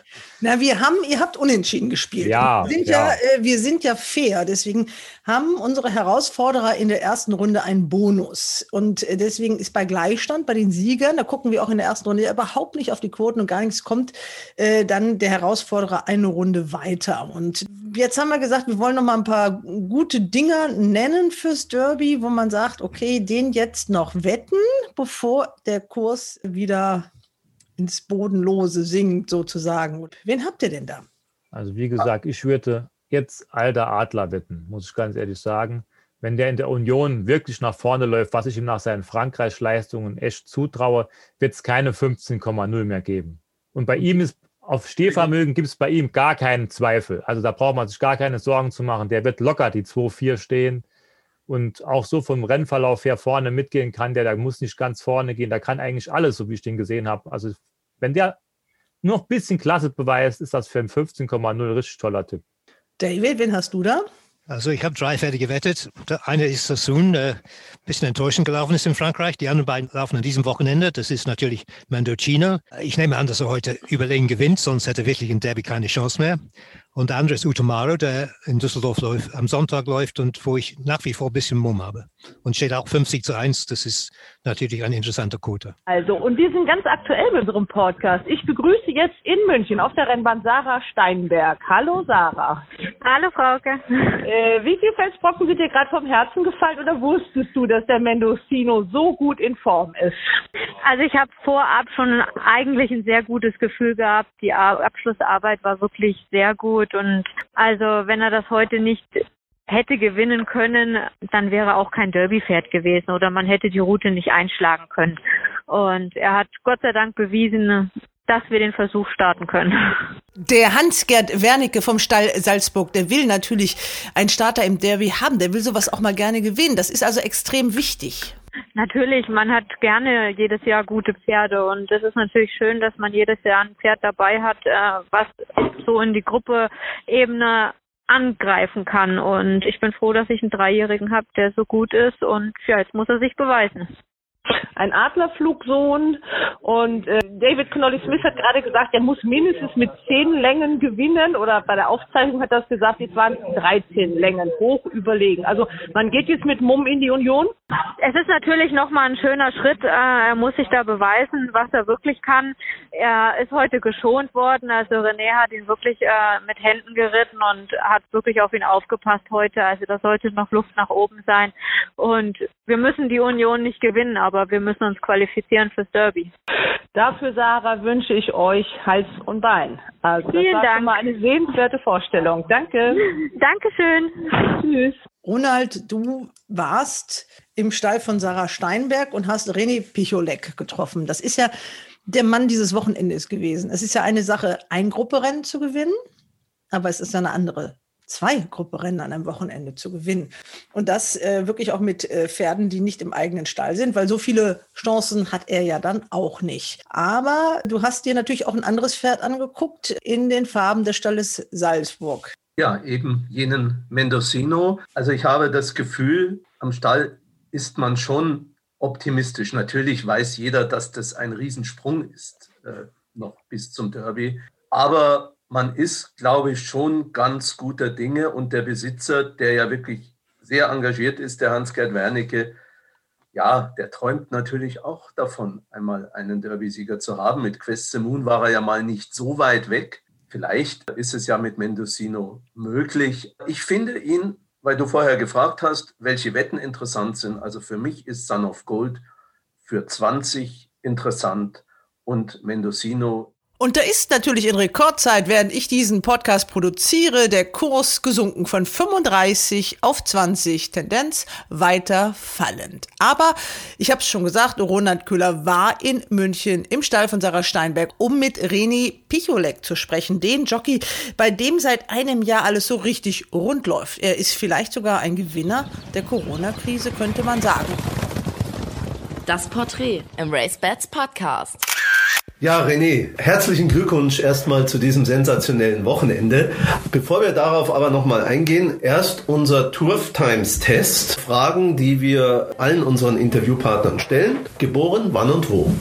Na, wir haben, ihr habt unentschieden gespielt. Ja, wir sind ja. ja, äh, wir sind ja fair. Deswegen haben unsere Herausforderer in der ersten Runde einen Bonus. Und äh, deswegen ist bei Gleichstand bei den Siegern, da gucken wir auch in der ersten Runde überhaupt nicht auf die Quoten und gar nichts kommt, äh, dann der Herausforderer eine Runde weiter. Und jetzt haben wir gesagt, wir wollen noch mal ein paar gute Dinger nennen fürs Derby, wo man sagt, okay, den jetzt noch wetten, bevor der Kurs wieder ins Bodenlose sinkt, sozusagen. Wen habt ihr denn da? Also wie gesagt, ich würde jetzt alter Adler wetten, muss ich ganz ehrlich sagen. Wenn der in der Union wirklich nach vorne läuft, was ich ihm nach seinen Frankreich-Leistungen echt zutraue, wird es keine 15,0 mehr geben. Und bei ihm ist auf Stehvermögen gibt es bei ihm gar keinen Zweifel. Also da braucht man sich gar keine Sorgen zu machen. Der wird locker die 2-4 stehen und auch so vom Rennverlauf her vorne mitgehen kann. Der, der muss nicht ganz vorne gehen. Da kann eigentlich alles, so wie ich den gesehen habe. Also wenn der noch ein bisschen Klasse beweist, ist das für ein 15,0 richtig toller Tipp. David, wen hast du da? Also ich habe drei Pferde gewettet. Der eine ist Sassoon, der ein bisschen enttäuschend gelaufen ist in Frankreich. Die anderen beiden laufen an diesem Wochenende. Das ist natürlich Mendocino. Ich nehme an, dass er heute überlegen gewinnt, sonst hätte er wirklich in Derby keine Chance mehr. Und der andere ist Utomaro, der in Düsseldorf läuft, am Sonntag läuft und wo ich nach wie vor ein bisschen Mumm habe. Und steht auch 50 zu 1. Das ist natürlich ein interessanter Quote. Also, und wir sind ganz aktuell mit unserem Podcast. Ich begrüße jetzt in München auf der Rennbahn Sarah Steinberg. Hallo Sarah. Hallo Frauke. Äh, wie viele Felsbrocken sind dir gerade vom Herzen gefallen oder wusstest du, dass der Mendocino so gut in Form ist? Also ich habe vorab schon eigentlich ein sehr gutes Gefühl gehabt. Die Ar- Abschlussarbeit war wirklich sehr gut und also wenn er das heute nicht hätte gewinnen können, dann wäre auch kein Derby-Pferd gewesen oder man hätte die Route nicht einschlagen können. Und er hat Gott sei Dank bewiesen, dass wir den Versuch starten können. Der Hans-Gerd Wernicke vom Stall Salzburg, der will natürlich einen Starter im Derby haben. Der will sowas auch mal gerne gewinnen. Das ist also extrem wichtig. Natürlich, man hat gerne jedes Jahr gute Pferde und es ist natürlich schön, dass man jedes Jahr ein Pferd dabei hat, äh, was so in die Gruppe-Ebene angreifen kann. Und ich bin froh, dass ich einen Dreijährigen habe, der so gut ist und ja, jetzt muss er sich beweisen. Ein Adlerflugsohn und äh, David Connolly Smith hat gerade gesagt, er muss mindestens mit zehn Längen gewinnen oder bei der Aufzeichnung hat er das gesagt, jetzt waren es 13 Längen, hoch überlegen. Also man geht jetzt mit Mumm in die Union. Es ist natürlich nochmal ein schöner Schritt. Äh, Er muss sich da beweisen, was er wirklich kann. Er ist heute geschont worden. Also René hat ihn wirklich äh, mit Händen geritten und hat wirklich auf ihn aufgepasst heute. Also da sollte noch Luft nach oben sein. Und wir müssen die Union nicht gewinnen, aber wir müssen uns qualifizieren fürs Derby. Dafür, Sarah, wünsche ich euch Hals und Bein. Also das Vielen war Dank. schon mal eine sehenswerte Vorstellung. Danke. [LAUGHS] Dankeschön. Tschüss. Ronald, du warst im Stall von Sarah Steinberg und hast René Picholek getroffen. Das ist ja der Mann dieses Wochenendes gewesen. Es ist ja eine Sache, ein Grupperennen zu gewinnen, aber es ist ja eine andere, zwei Grupperennen an einem Wochenende zu gewinnen. Und das äh, wirklich auch mit äh, Pferden, die nicht im eigenen Stall sind, weil so viele Chancen hat er ja dann auch nicht. Aber du hast dir natürlich auch ein anderes Pferd angeguckt in den Farben des Stalles Salzburg. Ja, eben jenen Mendocino. Also ich habe das Gefühl, am Stall ist man schon optimistisch. Natürlich weiß jeder, dass das ein Riesensprung ist, äh, noch bis zum Derby. Aber man ist, glaube ich, schon ganz guter Dinge. Und der Besitzer, der ja wirklich sehr engagiert ist, der Hans-Gerd Wernicke, ja, der träumt natürlich auch davon, einmal einen Derby-Sieger zu haben. Mit Quest Moon war er ja mal nicht so weit weg. Vielleicht ist es ja mit Mendocino möglich. Ich finde ihn, weil du vorher gefragt hast, welche Wetten interessant sind. Also für mich ist Son of Gold für 20 interessant und Mendocino Und da ist natürlich in Rekordzeit, während ich diesen Podcast produziere, der Kurs gesunken von 35 auf 20, Tendenz weiter fallend. Aber ich habe es schon gesagt, Ronald Köhler war in München im Stall von Sarah Steinberg, um mit René Picholek zu sprechen, den Jockey, bei dem seit einem Jahr alles so richtig rund läuft. Er ist vielleicht sogar ein Gewinner der Corona-Krise, könnte man sagen. Das Porträt im Race Bats Podcast. Ja, René, herzlichen Glückwunsch erstmal zu diesem sensationellen Wochenende. Bevor wir darauf aber nochmal eingehen, erst unser Turf Times Test. Fragen, die wir allen unseren Interviewpartnern stellen. Geboren, wann und wo?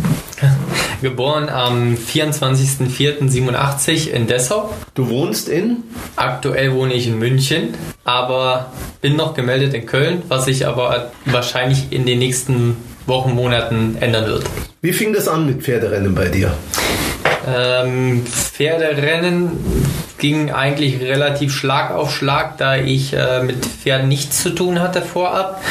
Geboren am 24.04.87 in Dessau. Du wohnst in? Aktuell wohne ich in München, aber bin noch gemeldet in Köln, was sich aber wahrscheinlich in den nächsten Wochen, Monaten ändern wird. Wie fing das an mit Pferderennen bei dir? Ähm, Pferderennen ging eigentlich relativ Schlag auf Schlag, da ich äh, mit Pferden nichts zu tun hatte vorab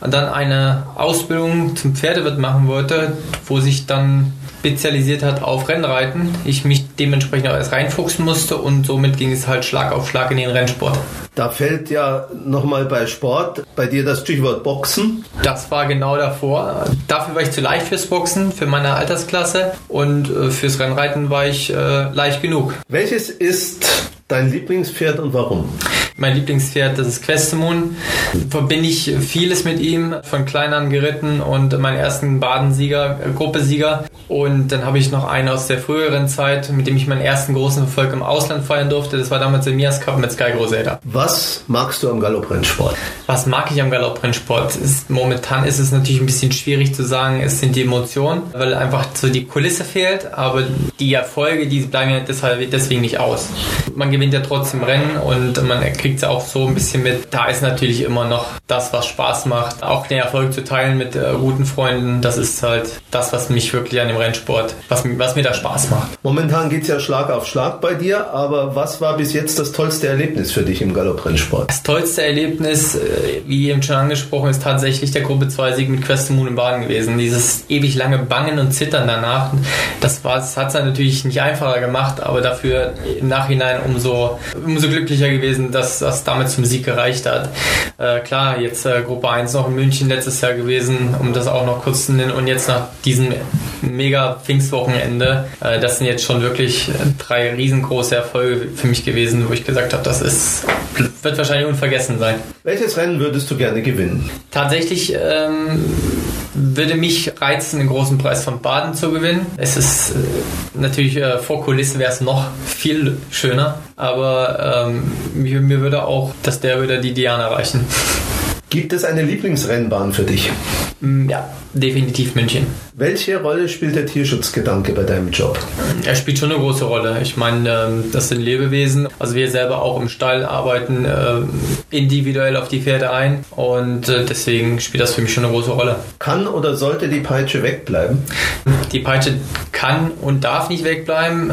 und dann eine Ausbildung zum Pferdewirt machen wollte, wo sich dann spezialisiert hat auf Rennreiten. Ich mich dementsprechend auch erst reinfuchsen musste und somit ging es halt Schlag auf Schlag in den Rennsport. Da fällt ja nochmal bei Sport bei dir das Stichwort Boxen. Das war genau davor. Dafür war ich zu leicht fürs Boxen, für meine Altersklasse und äh, fürs Rennreiten war ich äh, leicht genug. Welches ist dein Lieblingspferd und warum? Mein Lieblingspferd, das ist Questemon. Verbinde ich vieles mit ihm, von klein an geritten und meinen ersten Badensieger, äh, Gruppesieger. Und dann habe ich noch einen aus der früheren Zeit, mit dem ich meinen ersten großen Erfolg im Ausland feiern durfte. Das war damals der Mias Cup mit Sky Groseda. Was magst du am Galopprennsport? Was mag ich am Galopprennsport? Ist, momentan ist es natürlich ein bisschen schwierig zu sagen, es sind die Emotionen, weil einfach so die Kulisse fehlt, aber die Erfolge, die bleiben ja deshalb deswegen nicht aus. Man gewinnt ja trotzdem Rennen und man kriegt es auch so ein bisschen mit. Da ist natürlich immer noch das, was Spaß macht. Auch den Erfolg zu teilen mit äh, guten Freunden, das ist halt das, was mich wirklich an dem Rennsport, was, was mir da Spaß macht. Momentan geht es ja Schlag auf Schlag bei dir, aber was war bis jetzt das tollste Erlebnis für dich im Galopprennsport? Das tollste Erlebnis, äh, wie eben schon angesprochen, ist tatsächlich der Gruppe 2 Sieg mit Questemoon im Baden gewesen. Dieses ewig lange Bangen und Zittern danach, das, das hat es natürlich nicht einfacher gemacht, aber dafür im Nachhinein umso, umso glücklicher gewesen, dass das damit zum Sieg gereicht hat. Äh, klar, jetzt äh, Gruppe 1 noch in München letztes Jahr gewesen, um das auch noch kurz zu nennen und jetzt nach diesem mega Pfingstwochenende, äh, das sind jetzt schon wirklich drei riesengroße Erfolge für mich gewesen, wo ich gesagt habe, das ist, wird wahrscheinlich unvergessen sein. Welches Rennen würdest du gerne gewinnen? Tatsächlich ähm, würde mich reizen, den großen Preis von Baden zu gewinnen. Es ist äh, natürlich äh, vor Kulissen wäre es noch viel schöner, aber ähm, mir, mir würde auch das Derby oder die Diana reichen. [LAUGHS] Gibt es eine Lieblingsrennbahn für dich? Mm, Ja, definitiv München. Welche Rolle spielt der Tierschutzgedanke bei deinem Job? Er spielt schon eine große Rolle. Ich meine, ähm, das sind Lebewesen. Also wir selber auch im Stall arbeiten äh, individuell auf die Pferde ein und äh, deswegen spielt das für mich schon eine große Rolle. Kann oder sollte die Peitsche wegbleiben? Die Peitsche kann und darf nicht wegbleiben.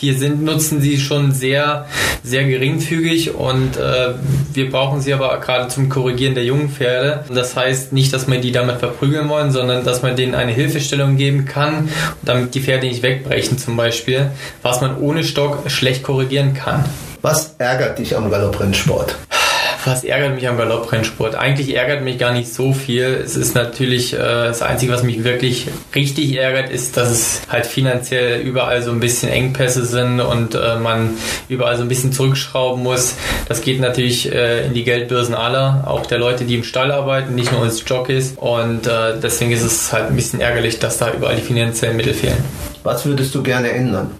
Wir sind, nutzen sie schon sehr, sehr geringfügig und äh, wir brauchen sie aber gerade zum Korrigieren der jungen Pferde. Das heißt nicht, dass wir die damit verprügeln wollen, sondern dass man denen eine Hilfestellung geben kann, damit die Pferde nicht wegbrechen zum Beispiel, was man ohne Stock schlecht korrigieren kann. Was ärgert dich am Galopprennsport? Was ärgert mich am Galopprennsport? Eigentlich ärgert mich gar nicht so viel. Es ist natürlich äh, das Einzige, was mich wirklich richtig ärgert, ist, dass es halt finanziell überall so ein bisschen Engpässe sind und äh, man überall so ein bisschen zurückschrauben muss. Das geht natürlich äh, in die Geldbörsen aller, auch der Leute, die im Stall arbeiten, nicht nur uns Jockeys. Und äh, deswegen ist es halt ein bisschen ärgerlich, dass da überall die finanziellen Mittel fehlen. Was würdest du gerne ändern?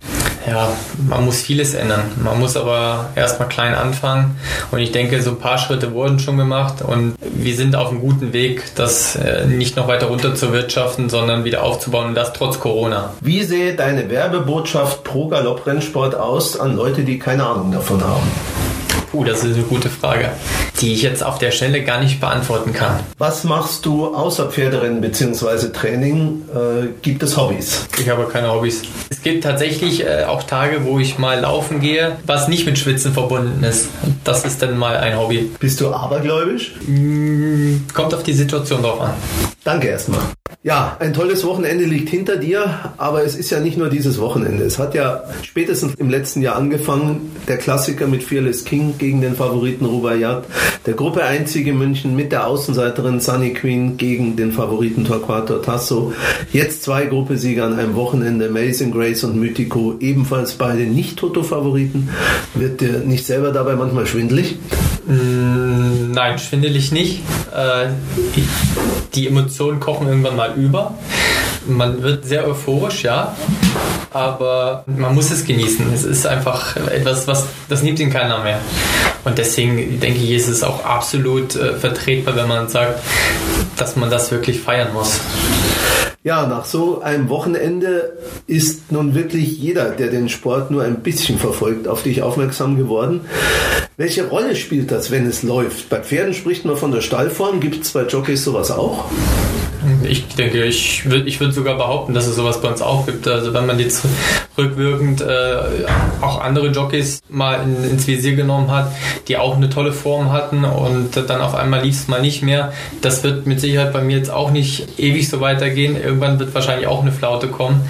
Ja, man muss vieles ändern. Man muss aber erstmal klein anfangen. Und ich denke, so ein paar Schritte wurden schon gemacht und wir sind auf einem guten Weg, das äh, nicht noch weiter runter zu wirtschaften, sondern wieder aufzubauen und das trotz Corona. Wie sähe deine Werbebotschaft pro Galopprennsport aus an Leute, die keine Ahnung davon haben? Puh, das ist eine gute Frage, die ich jetzt auf der Stelle gar nicht beantworten kann. Was machst du außer Pferderennen bzw. Training? Äh, gibt es Hobbys? Ich habe keine Hobbys. Es gibt tatsächlich äh, auch Tage, wo ich mal laufen gehe, was nicht mit Schwitzen verbunden ist. Das ist dann mal ein Hobby. Bist du abergläubisch? Mm, kommt auf die Situation drauf an. Danke erstmal. Ja, ein tolles Wochenende liegt hinter dir, aber es ist ja nicht nur dieses Wochenende. Es hat ja spätestens im letzten Jahr angefangen, der Klassiker mit Fearless King gegen den Favoriten Rubaiyat, der Gruppe Einzige München mit der Außenseiterin Sunny Queen gegen den Favoriten Torquato Tasso. Jetzt zwei Gruppesieger an einem Wochenende, Amazing Grace und Mythico, ebenfalls beide nicht Toto-Favoriten. Wird dir nicht selber dabei manchmal schwindelig? Mm, Nein, schwindelig nicht. Äh, Die Emotionen kochen irgendwann mal über. Man wird sehr euphorisch, ja, aber man muss es genießen. Es ist einfach etwas, was das nimmt ihn keiner mehr. Und deswegen denke ich, ist es auch absolut äh, vertretbar, wenn man sagt, dass man das wirklich feiern muss. Ja, nach so einem Wochenende ist nun wirklich jeder, der den Sport nur ein bisschen verfolgt, auf dich aufmerksam geworden. Welche Rolle spielt das, wenn es läuft? Bei Pferden spricht man von der Stallform. Gibt es bei Jockeys sowas auch? Ich denke, ich würde ich würd sogar behaupten, dass es sowas bei uns auch gibt. Also wenn man jetzt rückwirkend äh, auch andere Jockeys mal in, ins Visier genommen hat, die auch eine tolle Form hatten und dann auf einmal lief es mal nicht mehr. Das wird mit Sicherheit bei mir jetzt auch nicht ewig so weitergehen. Irgendwann wird wahrscheinlich auch eine Flaute kommen.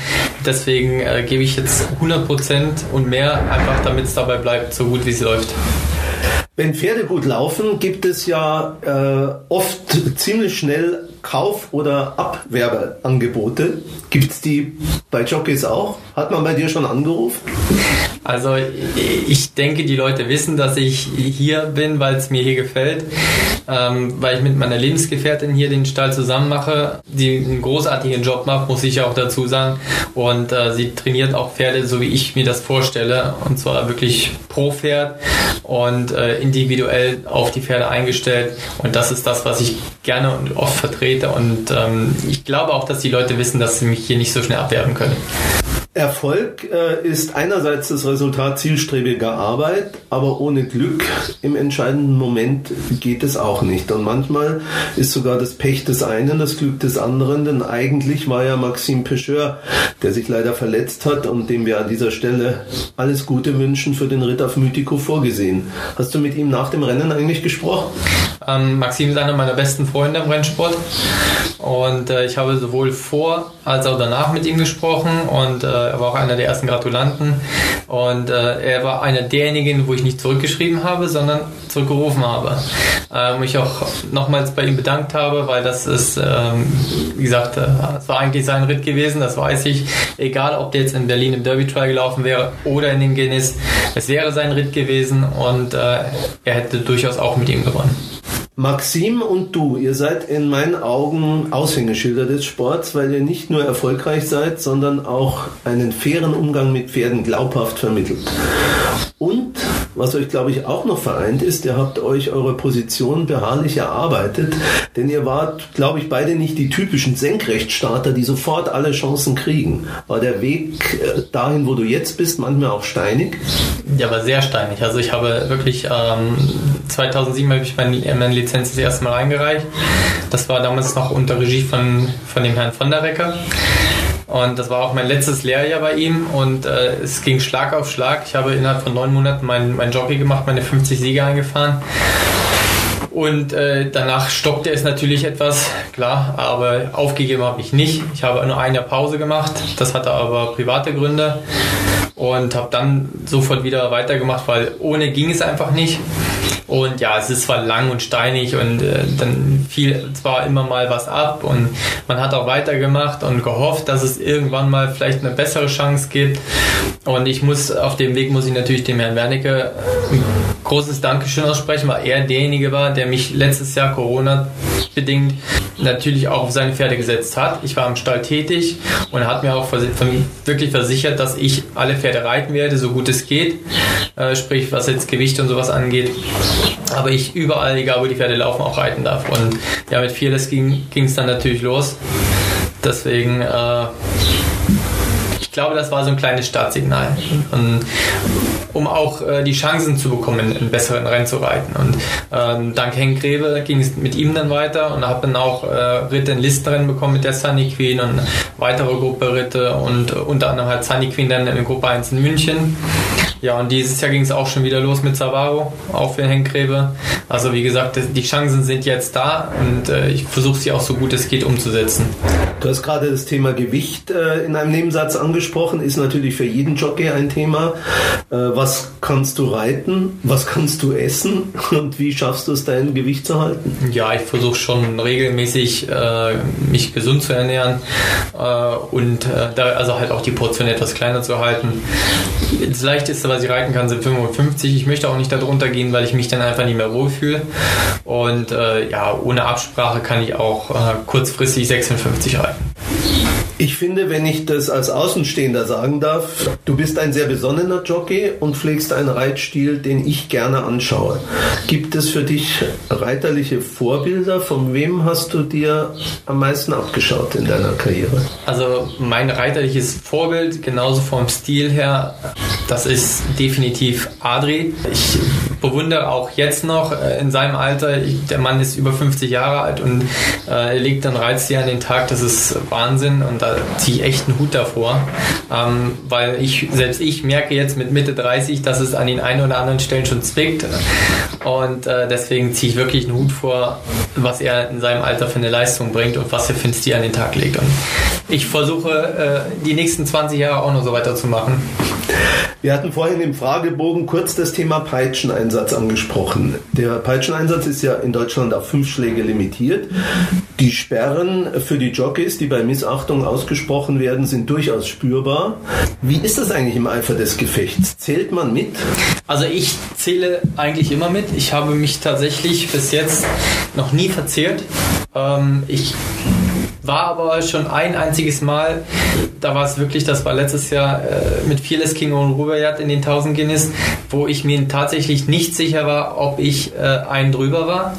Deswegen äh, gebe ich jetzt 100% und mehr, einfach damit es dabei bleibt, so gut wie es läuft. Wenn Pferde gut laufen, gibt es ja äh, oft ziemlich schnell Kauf- oder Abwerbeangebote. Gibt es die bei Jockeys auch? Hat man bei dir schon angerufen? Also ich denke, die Leute wissen, dass ich hier bin, weil es mir hier gefällt, ähm, weil ich mit meiner Lebensgefährtin hier den Stall zusammen mache, die einen großartigen Job macht, muss ich auch dazu sagen. Und äh, sie trainiert auch Pferde, so wie ich mir das vorstelle, und zwar wirklich pro Pferd und äh, individuell auf die Pferde eingestellt. Und das ist das, was ich gerne und oft vertrete. Und ähm, ich glaube auch, dass die Leute wissen, dass sie mich hier nicht so schnell abwerben können. Erfolg äh, ist einerseits das Resultat zielstrebiger Arbeit, aber ohne Glück im entscheidenden Moment geht es auch nicht. Und manchmal ist sogar das Pech des einen das Glück des anderen, denn eigentlich war ja Maxime Pecheur, der sich leider verletzt hat und dem wir an dieser Stelle alles Gute wünschen für den Ritt auf Mythico vorgesehen. Hast du mit ihm nach dem Rennen eigentlich gesprochen? Ähm, Maxim ist einer meiner besten Freunde im Rennsport und äh, ich habe sowohl vor als auch danach mit ihm gesprochen und äh, war auch einer der ersten Gratulanten und äh, er war einer derjenigen, wo ich nicht zurückgeschrieben habe, sondern zurückgerufen habe. Ähm, mich auch nochmals bei ihm bedankt habe, weil das ist, ähm, wie gesagt, äh, es war eigentlich sein Ritt gewesen, das weiß ich. Egal, ob der jetzt in Berlin im Derby Trial gelaufen wäre oder in den Guinness, es wäre sein Ritt gewesen und äh, er hätte durchaus auch mit ihm gewonnen. Maxim und du, ihr seid in meinen Augen Aushängeschilder des Sports, weil ihr nicht nur erfolgreich seid, sondern auch einen fairen Umgang mit Pferden glaubhaft vermittelt. Und was euch, glaube ich, auch noch vereint ist, ihr habt euch eure Position beharrlich erarbeitet, denn ihr wart, glaube ich, beide nicht die typischen Senkrechtstarter, die sofort alle Chancen kriegen. War der Weg äh, dahin, wo du jetzt bist, manchmal auch steinig? Ja, war sehr steinig. Also ich habe wirklich ähm, 2007 habe ich meine, meine Lizenz das erste Mal eingereicht. Das war damals noch unter Regie von, von dem Herrn von der Recker. Und das war auch mein letztes Lehrjahr bei ihm und äh, es ging Schlag auf Schlag. Ich habe innerhalb von neun Monaten meinen mein Jockey gemacht, meine 50 Siege eingefahren. Und äh, danach stockte es natürlich etwas, klar, aber aufgegeben habe ich nicht. Ich habe nur ein Jahr Pause gemacht, das hatte aber private Gründe und habe dann sofort wieder weitergemacht, weil ohne ging es einfach nicht. Und ja, es ist zwar lang und steinig und äh, dann fiel zwar immer mal was ab und man hat auch weitergemacht und gehofft, dass es irgendwann mal vielleicht eine bessere Chance gibt. Und ich muss auf dem Weg muss ich natürlich dem Herrn Wernicke großes Dankeschön aussprechen, weil er derjenige war, der mich letztes Jahr Corona bedingt natürlich auch auf seine Pferde gesetzt hat. Ich war am Stall tätig und er hat mir auch wirklich versichert, dass ich alle Pferde reiten werde, so gut es geht. Äh, sprich, was jetzt Gewicht und sowas angeht. Aber ich überall, egal wo die Pferde laufen, auch reiten darf. Und ja, mit Fearless ging es dann natürlich los. Deswegen, äh, ich glaube, das war so ein kleines Startsignal. Und, um auch äh, die Chancen zu bekommen, in besseren Rennen zu reiten. Und ähm, dank Henk Grebe ging es mit ihm dann weiter und habe dann auch äh, Ritte in Listenrennen bekommen mit der Sunny Queen und weitere Gruppe Ritte und äh, unter anderem halt Sunny Queen dann in Gruppe 1 in München. Ja, und dieses Jahr ging es auch schon wieder los mit Savaro, auch für Henk Grebe. Also wie gesagt, die Chancen sind jetzt da und äh, ich versuche sie auch so gut es geht umzusetzen. Du hast gerade das Thema Gewicht äh, in einem Nebensatz angesprochen, ist natürlich für jeden Jockey ein Thema. Äh, was kannst du reiten? Was kannst du essen? [LAUGHS] Und wie schaffst du es, dein Gewicht zu halten? Ja, ich versuche schon regelmäßig äh, mich gesund zu ernähren äh, und äh, da also halt auch die Portion etwas kleiner zu halten. Das leichteste, was ich reiten kann, sind 55. Ich möchte auch nicht darunter gehen, weil ich mich dann einfach nicht mehr wohlfühle. Und äh, ja, ohne Absprache kann ich auch kurzfristig 56 reiten. Ich finde, wenn ich das als Außenstehender sagen darf, du bist ein sehr besonnener Jockey und pflegst einen Reitstil, den ich gerne anschaue. Gibt es für dich reiterliche Vorbilder? Von wem hast du dir am meisten abgeschaut in deiner Karriere? Also mein reiterliches Vorbild, genauso vom Stil her, das ist definitiv Adri. Ich bewundere auch jetzt noch äh, in seinem Alter, der Mann ist über 50 Jahre alt und äh, er legt dann Reitstil an den Tag, das ist Wahnsinn und da ziehe ich echt einen Hut davor, ähm, weil ich, selbst ich merke jetzt mit Mitte 30, dass es an den einen oder anderen Stellen schon zwickt. Und äh, deswegen ziehe ich wirklich einen Hut vor, was er in seinem Alter für eine Leistung bringt und was er für ein Stil an den Tag legt. Und ich versuche äh, die nächsten 20 Jahre auch noch so weiterzumachen. Wir hatten vorhin im Fragebogen kurz das Thema Peitscheneinsatz angesprochen. Der Peitscheneinsatz ist ja in Deutschland auf fünf Schläge limitiert. Die Sperren für die Jockeys, die bei Missachtung ausgesprochen werden, sind durchaus spürbar. Wie ist das eigentlich im Eifer des Gefechts? Zählt man mit? Also ich zähle eigentlich immer mit. Ich habe mich tatsächlich bis jetzt noch nie verzählt. Ähm, ich war aber schon ein einziges Mal, da war es wirklich, das war letztes Jahr äh, mit Fearless King und Rubayat in den 1000 Guinness, wo ich mir tatsächlich nicht sicher war, ob ich äh, einen drüber war.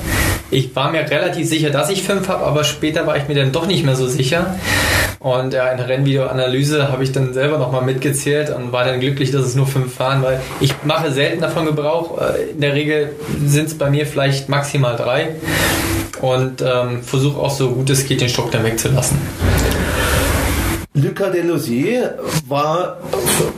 Ich war mir relativ sicher, dass ich fünf habe, aber später war ich mir dann doch nicht mehr so sicher. Und ja, in der Rennvideoanalyse habe ich dann selber nochmal mitgezählt und war dann glücklich, dass es nur fünf waren, weil ich mache selten davon Gebrauch. Äh, in der Regel sind es bei mir vielleicht maximal drei und ähm, versuche auch so gut es geht, den Stock dann wegzulassen. Lucas Delosier war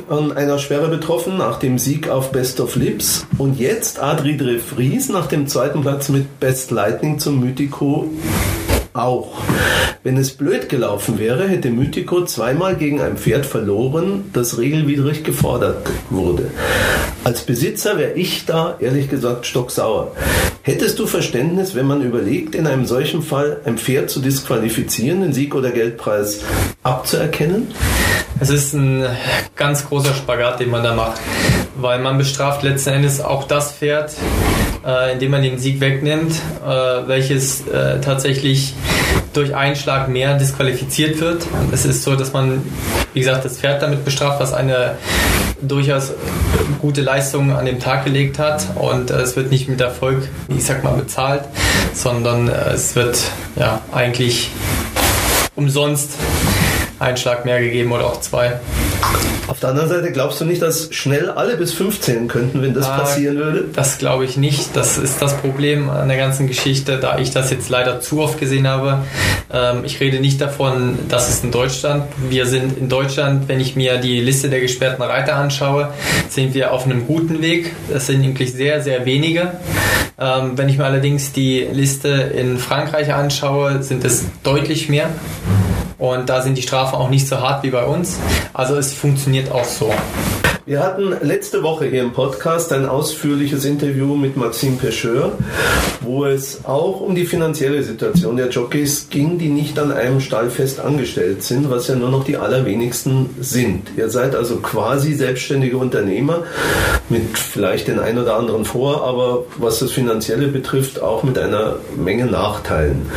an einer Sperre betroffen nach dem Sieg auf Best of Lips und jetzt Adri de Vries nach dem zweiten Platz mit Best Lightning zum Mythico auch. Wenn es blöd gelaufen wäre, hätte Mythico zweimal gegen ein Pferd verloren, das regelwidrig gefordert wurde. Als Besitzer wäre ich da ehrlich gesagt stocksauer. Hättest du Verständnis, wenn man überlegt, in einem solchen Fall ein Pferd zu disqualifizieren, den Sieg oder Geldpreis abzuerkennen? Es ist ein ganz großer Spagat, den man da macht, weil man bestraft letzten Endes auch das Pferd, äh, indem man den Sieg wegnimmt, äh, welches äh, tatsächlich durch einen Schlag mehr disqualifiziert wird. Es ist so, dass man, wie gesagt, das Pferd damit bestraft, was eine durchaus gute Leistung an dem Tag gelegt hat und es wird nicht mit Erfolg, ich sag mal, bezahlt, sondern es wird ja eigentlich umsonst einen Schlag mehr gegeben oder auch zwei. Auf der anderen Seite glaubst du nicht, dass schnell alle bis 15 könnten, wenn das ah, passieren würde? Das glaube ich nicht. Das ist das Problem an der ganzen Geschichte, da ich das jetzt leider zu oft gesehen habe. Ähm, ich rede nicht davon, dass es in Deutschland, wir sind in Deutschland, wenn ich mir die Liste der gesperrten Reiter anschaue, sind wir auf einem guten Weg. Das sind eigentlich sehr, sehr wenige. Ähm, wenn ich mir allerdings die Liste in Frankreich anschaue, sind es deutlich mehr. Und da sind die Strafen auch nicht so hart wie bei uns. Also es funktioniert auch so. Wir hatten letzte Woche hier im Podcast ein ausführliches Interview mit Maxime Pecheur, wo es auch um die finanzielle Situation der Jockeys ging, die nicht an einem Stall fest angestellt sind, was ja nur noch die allerwenigsten sind. Ihr seid also quasi selbstständige Unternehmer mit vielleicht den ein oder anderen Vor, aber was das Finanzielle betrifft, auch mit einer Menge Nachteilen.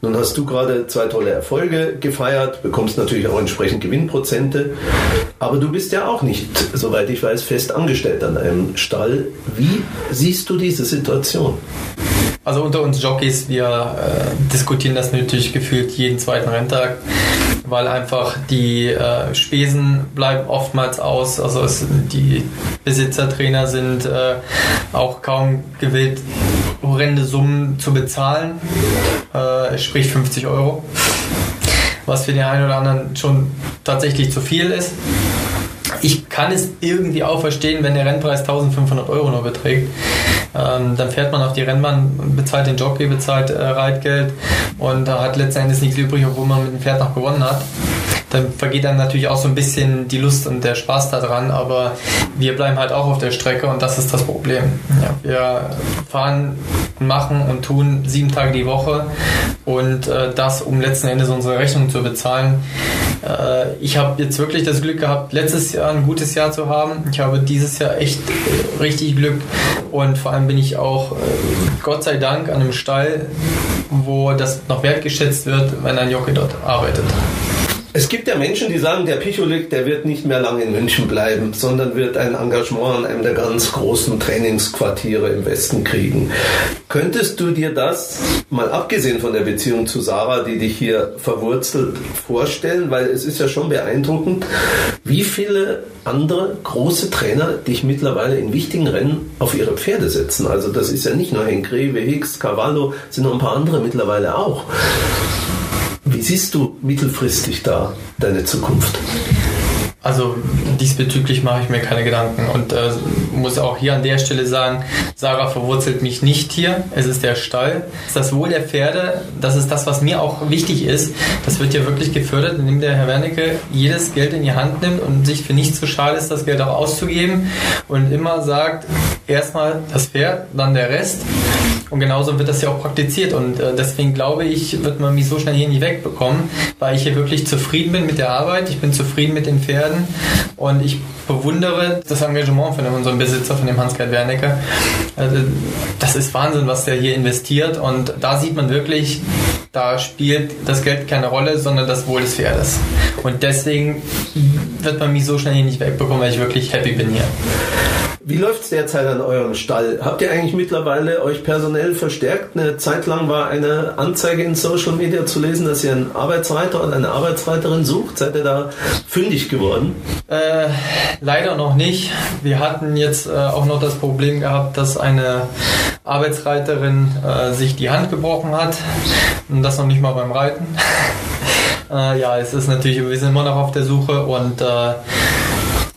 Nun hast du gerade zwei tolle Erfolge gefeiert, bekommst natürlich auch entsprechend Gewinnprozente, aber du bist ja auch nicht so soweit ich weiß, fest angestellt an einem Stall. Wie siehst du diese Situation? Also unter uns Jockeys, wir äh, diskutieren das natürlich gefühlt jeden zweiten Renntag, weil einfach die äh, Spesen bleiben oftmals aus. Also es, die Besitzertrainer sind äh, auch kaum gewillt, horrende Summen zu bezahlen, äh, sprich 50 Euro, was für den einen oder anderen schon tatsächlich zu viel ist. Ich kann es irgendwie auch verstehen, wenn der Rennpreis 1500 Euro nur beträgt. Ähm, dann fährt man auf die Rennbahn, bezahlt den Jockey, bezahlt äh, Reitgeld und da hat letztendlich nichts übrig, obwohl man mit dem Pferd noch gewonnen hat dann vergeht dann natürlich auch so ein bisschen die Lust und der Spaß daran, aber wir bleiben halt auch auf der Strecke und das ist das Problem. Ja, wir fahren, machen und tun sieben Tage die Woche und äh, das, um letzten Endes unsere Rechnung zu bezahlen. Äh, ich habe jetzt wirklich das Glück gehabt, letztes Jahr ein gutes Jahr zu haben. Ich habe dieses Jahr echt äh, richtig Glück und vor allem bin ich auch, äh, Gott sei Dank, an einem Stall, wo das noch wertgeschätzt wird, wenn ein Jockey dort arbeitet. Es gibt ja Menschen, die sagen, der Picholik, der wird nicht mehr lange in München bleiben, sondern wird ein Engagement an einem der ganz großen Trainingsquartiere im Westen kriegen. Könntest du dir das, mal abgesehen von der Beziehung zu Sarah, die dich hier verwurzelt, vorstellen? Weil es ist ja schon beeindruckend, wie viele andere große Trainer dich mittlerweile in wichtigen Rennen auf ihre Pferde setzen. Also das ist ja nicht nur Henk Greve, Hicks, Cavallo, sind noch ein paar andere mittlerweile auch. Wie siehst du mittelfristig da deine Zukunft? Also diesbezüglich mache ich mir keine Gedanken und äh, muss auch hier an der Stelle sagen, Sarah verwurzelt mich nicht hier. Es ist der Stall. Das Wohl der Pferde. Das ist das, was mir auch wichtig ist. Das wird ja wirklich gefördert, indem der Herr Wernicke jedes Geld in die Hand nimmt und sich für nichts zu schade ist, das Geld auch auszugeben und immer sagt, erstmal das Pferd, dann der Rest. Und genauso wird das ja auch praktiziert. Und äh, deswegen glaube ich, wird man mich so schnell hier nicht wegbekommen, weil ich hier wirklich zufrieden bin mit der Arbeit. Ich bin zufrieden mit den Pferden und ich bewundere das Engagement von unserem Besitzer, von dem Hans-Gerd Wernicke. Also, das ist Wahnsinn, was der hier investiert. Und da sieht man wirklich, da spielt das Geld keine Rolle, sondern das Wohl des Pferdes. Und deswegen wird man mich so schnell hier nicht wegbekommen, weil ich wirklich happy bin hier. Wie läuft es derzeit an eurem Stall? Habt ihr eigentlich mittlerweile euch personell verstärkt? Eine Zeit lang war eine Anzeige in Social Media zu lesen, dass ihr einen Arbeitsreiter oder eine Arbeitsreiterin sucht. Seid ihr da fündig geworden? Äh, leider noch nicht. Wir hatten jetzt äh, auch noch das Problem gehabt, dass eine Arbeitsreiterin äh, sich die Hand gebrochen hat. Und das noch nicht mal beim Reiten. [LAUGHS] Äh, ja, es ist natürlich, wir sind immer noch auf der Suche und äh,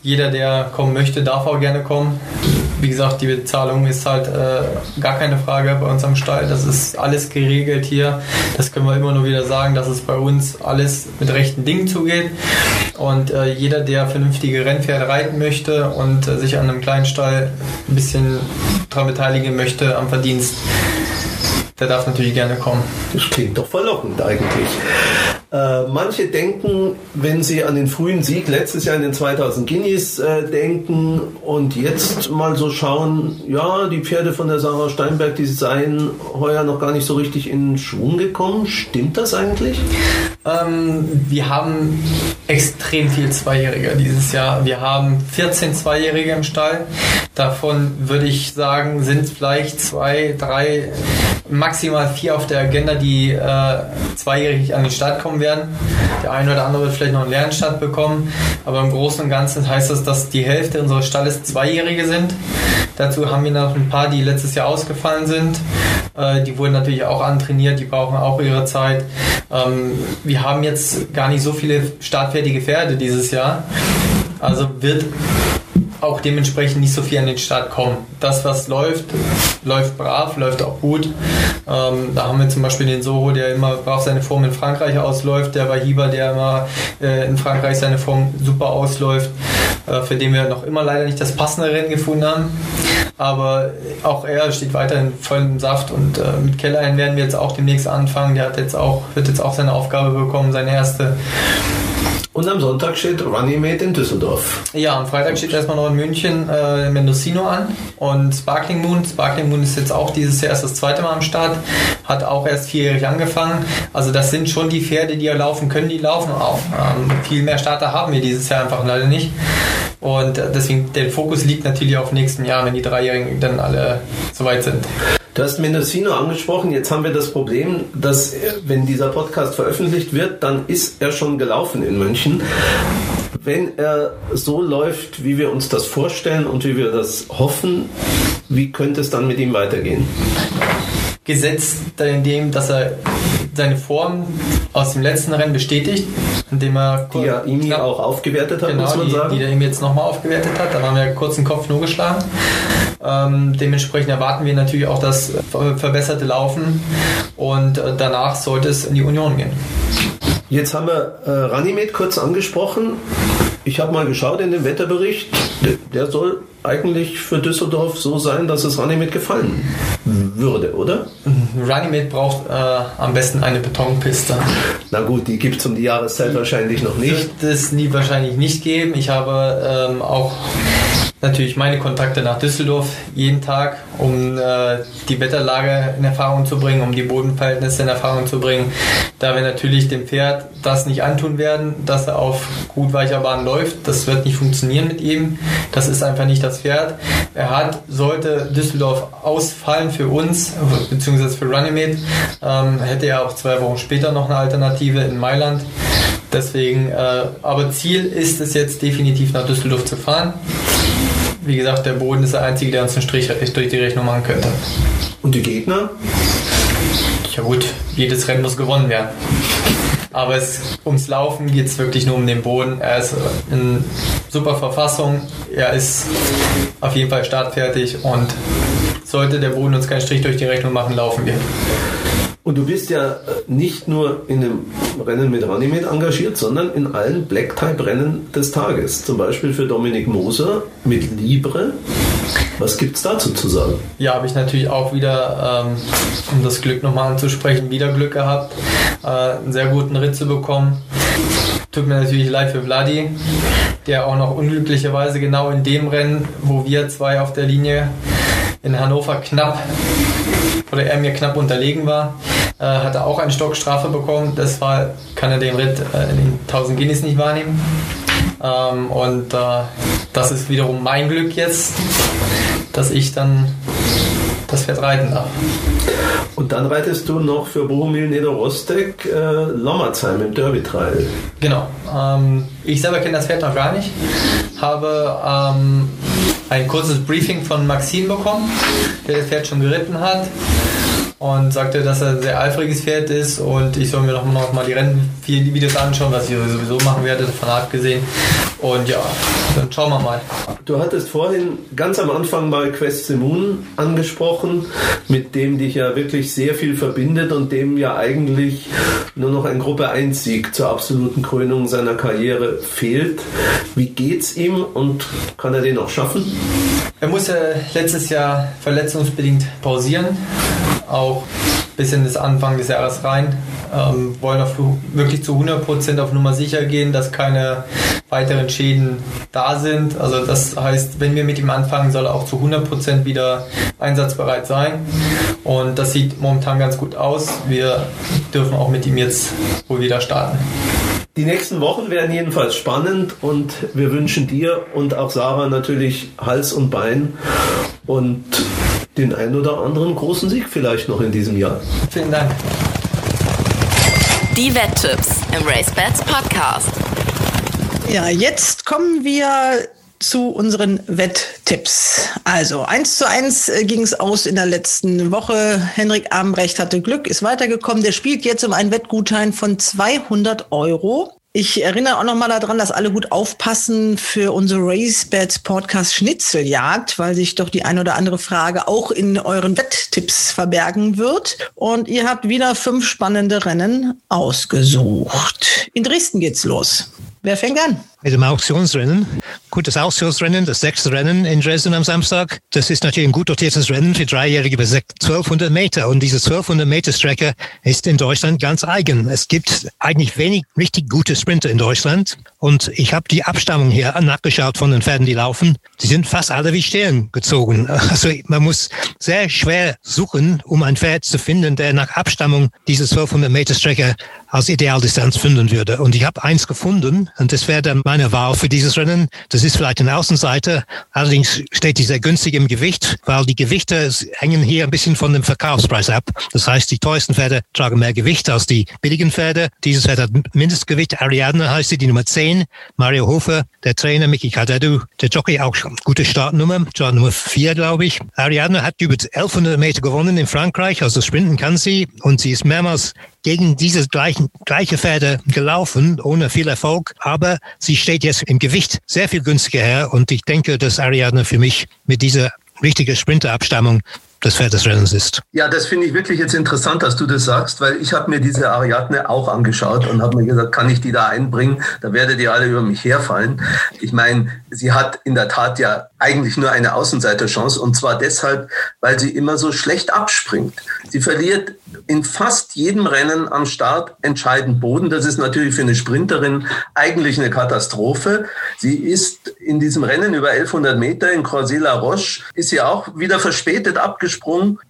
jeder, der kommen möchte, darf auch gerne kommen. Wie gesagt, die Bezahlung ist halt äh, gar keine Frage bei uns am Stall. Das ist alles geregelt hier. Das können wir immer nur wieder sagen, dass es bei uns alles mit rechten Dingen zugeht. Und äh, jeder, der vernünftige Rennpferde reiten möchte und äh, sich an einem kleinen Stall ein bisschen daran beteiligen möchte am Verdienst, der darf natürlich gerne kommen. Das klingt doch verlockend eigentlich. Äh, manche denken, wenn sie an den frühen Sieg letztes Jahr in den 2000 Guineas äh, denken und jetzt mal so schauen, ja, die Pferde von der Sarah Steinberg, die seien heuer noch gar nicht so richtig in Schwung gekommen. Stimmt das eigentlich? Ähm, wir haben extrem viel Zweijährige dieses Jahr. Wir haben 14 Zweijährige im Stall. Davon würde ich sagen, sind vielleicht zwei, drei, maximal vier auf der Agenda, die äh, zweijährig an den Start kommen werden. Der eine oder andere wird vielleicht noch einen Lernstart bekommen, aber im Großen und Ganzen heißt das, dass die Hälfte unseres Stalles Zweijährige sind. Dazu haben wir noch ein paar, die letztes Jahr ausgefallen sind. Äh, die wurden natürlich auch antrainiert, die brauchen auch ihre Zeit. Ähm, wir haben jetzt gar nicht so viele startfertige Pferde dieses Jahr. Also wird auch dementsprechend nicht so viel an den Start kommen. Das, was läuft, läuft brav, läuft auch gut. Ähm, da haben wir zum Beispiel den Soho, der immer brav seine Form in Frankreich ausläuft, der Wahiba, der immer äh, in Frankreich seine Form super ausläuft, äh, für den wir noch immer leider nicht das passende Rennen gefunden haben. Aber auch er steht weiterhin voll im Saft und äh, mit Kellerein werden wir jetzt auch demnächst anfangen. Der hat jetzt auch, wird jetzt auch seine Aufgabe bekommen, seine erste. Und am Sonntag steht Runnymede in Düsseldorf. Ja, am Freitag steht erstmal noch in München äh, Mendocino an und Sparkling Moon. Sparkling Moon ist jetzt auch dieses Jahr erst das zweite Mal am Start, hat auch erst vierjährig angefangen. Also das sind schon die Pferde, die ja laufen können, die laufen auch. Ähm, viel mehr Starter haben wir dieses Jahr einfach leider nicht. Und äh, deswegen der Fokus liegt natürlich auf nächsten Jahr, wenn die Dreijährigen dann alle soweit sind. Du hast Mendocino angesprochen. Jetzt haben wir das Problem, dass wenn dieser Podcast veröffentlicht wird, dann ist er schon gelaufen in München. Wenn er so läuft, wie wir uns das vorstellen und wie wir das hoffen, wie könnte es dann mit ihm weitergehen? Gesetzt in dem, dass er seine Form aus dem letzten Rennen bestätigt, indem er die er ihm auch aufgewertet hat, genau, muss man die, sagen. die er ihm jetzt nochmal aufgewertet hat. Da haben wir kurz den Kopf nur geschlagen. Ähm, dementsprechend erwarten wir natürlich auch das verbesserte Laufen und äh, danach sollte es in die Union gehen. Jetzt haben wir äh, Ranimed kurz angesprochen. Ich habe mal geschaut in den Wetterbericht. Der soll eigentlich für Düsseldorf so sein, dass es Ranimed gefallen würde, oder? Runnymede braucht äh, am besten eine Betonpiste. Na gut, die gibt es um die Jahreszeit wahrscheinlich noch nicht. Wird es nie wahrscheinlich nicht geben. Ich habe ähm, auch natürlich meine Kontakte nach Düsseldorf jeden Tag, um äh, die Wetterlage in Erfahrung zu bringen, um die Bodenverhältnisse in Erfahrung zu bringen. Da wir natürlich dem Pferd das nicht antun werden, dass er auf gut weicher Bahn läuft, das wird nicht funktionieren mit ihm. Das ist einfach nicht das Pferd. Er hat, sollte Düsseldorf ausfallen für uns, beziehungsweise für Runnymede, ähm, hätte er auch zwei Wochen später noch eine Alternative in Mailand. Deswegen, äh, aber Ziel ist es jetzt definitiv nach Düsseldorf zu fahren. Wie gesagt, der Boden ist der einzige, der uns einen Strich durch die Rechnung machen könnte. Und die Gegner? Ja gut, jedes Rennen muss gewonnen werden. Aber es, ums Laufen geht es wirklich nur um den Boden. Er ist in super Verfassung. Er ist auf jeden Fall startfertig und sollte der Boden uns keinen Strich durch die Rechnung machen, laufen wir. Und du bist ja nicht nur in dem Rennen mit Ranimed engagiert, sondern in allen Black-Type-Rennen des Tages. Zum Beispiel für Dominik Moser mit Libre. Was gibt es dazu zu sagen? Ja, habe ich natürlich auch wieder, ähm, um das Glück nochmal anzusprechen, wieder Glück gehabt, äh, einen sehr guten Ritt zu bekommen. Tut mir natürlich leid für Vladi, der auch noch unglücklicherweise genau in dem Rennen, wo wir zwei auf der Linie in Hannover knapp oder er mir knapp unterlegen war, äh, hat er auch eine Stockstrafe bekommen. Das war, kann er den Ritt äh, in den 1000 Guineas nicht wahrnehmen. Ähm, und äh, das ist wiederum mein Glück jetzt, dass ich dann das Pferd reiten darf. Und dann reitest du noch für Bohumil Niederrostek äh, Lommerzheim im Derby-Trial. Genau. Ähm, ich selber kenne das Pferd noch gar nicht. Habe ähm, ein kurzes Briefing von Maxim bekommen, der das Pferd schon geritten hat und sagte, dass er ein sehr eifriges Pferd ist und ich soll mir noch, noch mal die Rennvideos anschauen, was ich sowieso machen werde, davon abgesehen. Und ja, dann schauen wir mal. Du hattest vorhin ganz am Anfang mal Quest Simon angesprochen, mit dem dich ja wirklich sehr viel verbindet und dem ja eigentlich nur noch ein Gruppe 1 Sieg zur absoluten Krönung seiner Karriere fehlt. Wie geht's ihm und kann er den auch schaffen? Er musste letztes Jahr verletzungsbedingt pausieren, auch bis in das Anfang des Jahres rein. Ähm, wollen auf, wirklich zu 100% auf Nummer sicher gehen, dass keine weiteren Schäden da sind. Also das heißt, wenn wir mit ihm anfangen, soll er auch zu 100% wieder einsatzbereit sein. Und das sieht momentan ganz gut aus. Wir dürfen auch mit ihm jetzt wohl wieder starten. Die nächsten Wochen werden jedenfalls spannend und wir wünschen dir und auch Sarah natürlich Hals und Bein und den ein oder anderen großen Sieg vielleicht noch in diesem Jahr. Vielen Dank. Die Wetttipps im RaceBets Podcast. Ja, jetzt kommen wir zu unseren Wetttipps. Also eins zu eins ging es aus in der letzten Woche. Henrik Abendrecht hatte Glück, ist weitergekommen. Der spielt jetzt um einen Wettgutschein von 200 Euro. Ich erinnere auch noch mal daran, dass alle gut aufpassen für unsere RaceBets Podcast Schnitzeljagd, weil sich doch die ein oder andere Frage auch in euren Wetttipps verbergen wird. Und ihr habt wieder fünf spannende Rennen ausgesucht. In Dresden geht's los. Wer fängt an? Mit dem Auktionsrennen. Gut, das Auktionsrennen, das sechste Rennen in Dresden am Samstag. Das ist natürlich ein gut dotiertes Rennen für Dreijährige über 1200 Meter. Und diese 1200 Meter Strecke ist in Deutschland ganz eigen. Es gibt eigentlich wenig richtig gute Sprinter in Deutschland. Und ich habe die Abstammung hier nachgeschaut von den Pferden, die laufen. Die sind fast alle wie Stern gezogen. [LAUGHS] Also man muss sehr schwer suchen, um ein Pferd zu finden, der nach Abstammung diese 1200 Meter Strecke als Idealdistanz finden würde. Und ich habe eins gefunden und das wäre der meine Wahl für dieses Rennen. Das ist vielleicht eine Außenseite. Allerdings steht die sehr günstig im Gewicht, weil die Gewichte hängen hier ein bisschen von dem Verkaufspreis ab. Das heißt, die teuersten Pferde tragen mehr Gewicht als die billigen Pferde. Dieses Pferd hat Mindestgewicht. Ariadne heißt sie, die Nummer 10. Mario Hofer, der Trainer, Mickey Kadedu, der Jockey auch. Gute Startnummer, Startnummer 4, glaube ich. Ariadne hat über 1100 Meter gewonnen in Frankreich, also sprinten kann sie. Und sie ist mehrmals gegen diese gleichen, gleiche Pferde gelaufen, ohne viel Erfolg. Aber sie steht jetzt im Gewicht sehr viel günstiger her. Und ich denke, dass Ariadne für mich mit dieser richtigen Sprinterabstammung des Rennens ist. Ja, das finde ich wirklich jetzt interessant, dass du das sagst, weil ich habe mir diese Ariadne auch angeschaut und habe mir gesagt, kann ich die da einbringen? Da werdet ihr alle über mich herfallen. Ich meine, sie hat in der Tat ja eigentlich nur eine Außenseiterchance und zwar deshalb, weil sie immer so schlecht abspringt. Sie verliert in fast jedem Rennen am Start entscheidend Boden. Das ist natürlich für eine Sprinterin eigentlich eine Katastrophe. Sie ist in diesem Rennen über 1100 Meter in Corsila Roche, ist sie auch wieder verspätet abgesprungen,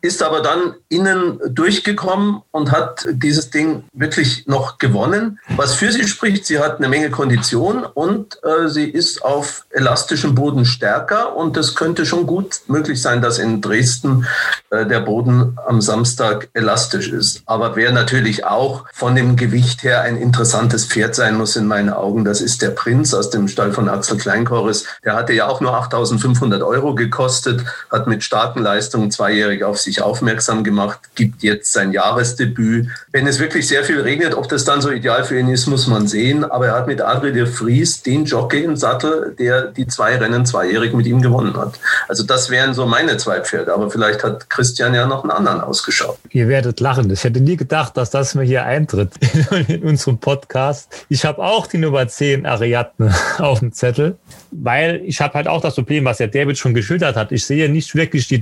ist aber dann innen durchgekommen und hat dieses Ding wirklich noch gewonnen. Was für sie spricht, sie hat eine Menge Kondition und äh, sie ist auf elastischem Boden stärker und es könnte schon gut möglich sein, dass in Dresden äh, der Boden am Samstag elastisch ist. Aber wer natürlich auch von dem Gewicht her ein interessantes Pferd sein muss in meinen Augen, das ist der Prinz aus dem Stall von Axel Kleinkorres. Der hatte ja auch nur 8.500 Euro gekostet, hat mit starken Leistungen zweijährig auf sich aufmerksam gemacht, gibt jetzt sein Jahresdebüt. Wenn es wirklich sehr viel regnet, ob das dann so ideal für ihn ist, muss man sehen. Aber er hat mit Adri de Vries den Jockey im Sattel, der die zwei Rennen zweijährig mit ihm gewonnen hat. Also das wären so meine zwei Pferde. Aber vielleicht hat Christian ja noch einen anderen ausgeschaut. Ihr werdet lachen. Ich hätte nie gedacht, dass das mir hier eintritt [LAUGHS] in unserem Podcast. Ich habe auch die Nummer 10 Ariadne [LAUGHS] auf dem Zettel, weil ich habe halt auch das Problem, was ja David schon geschildert hat. Ich sehe nicht wirklich die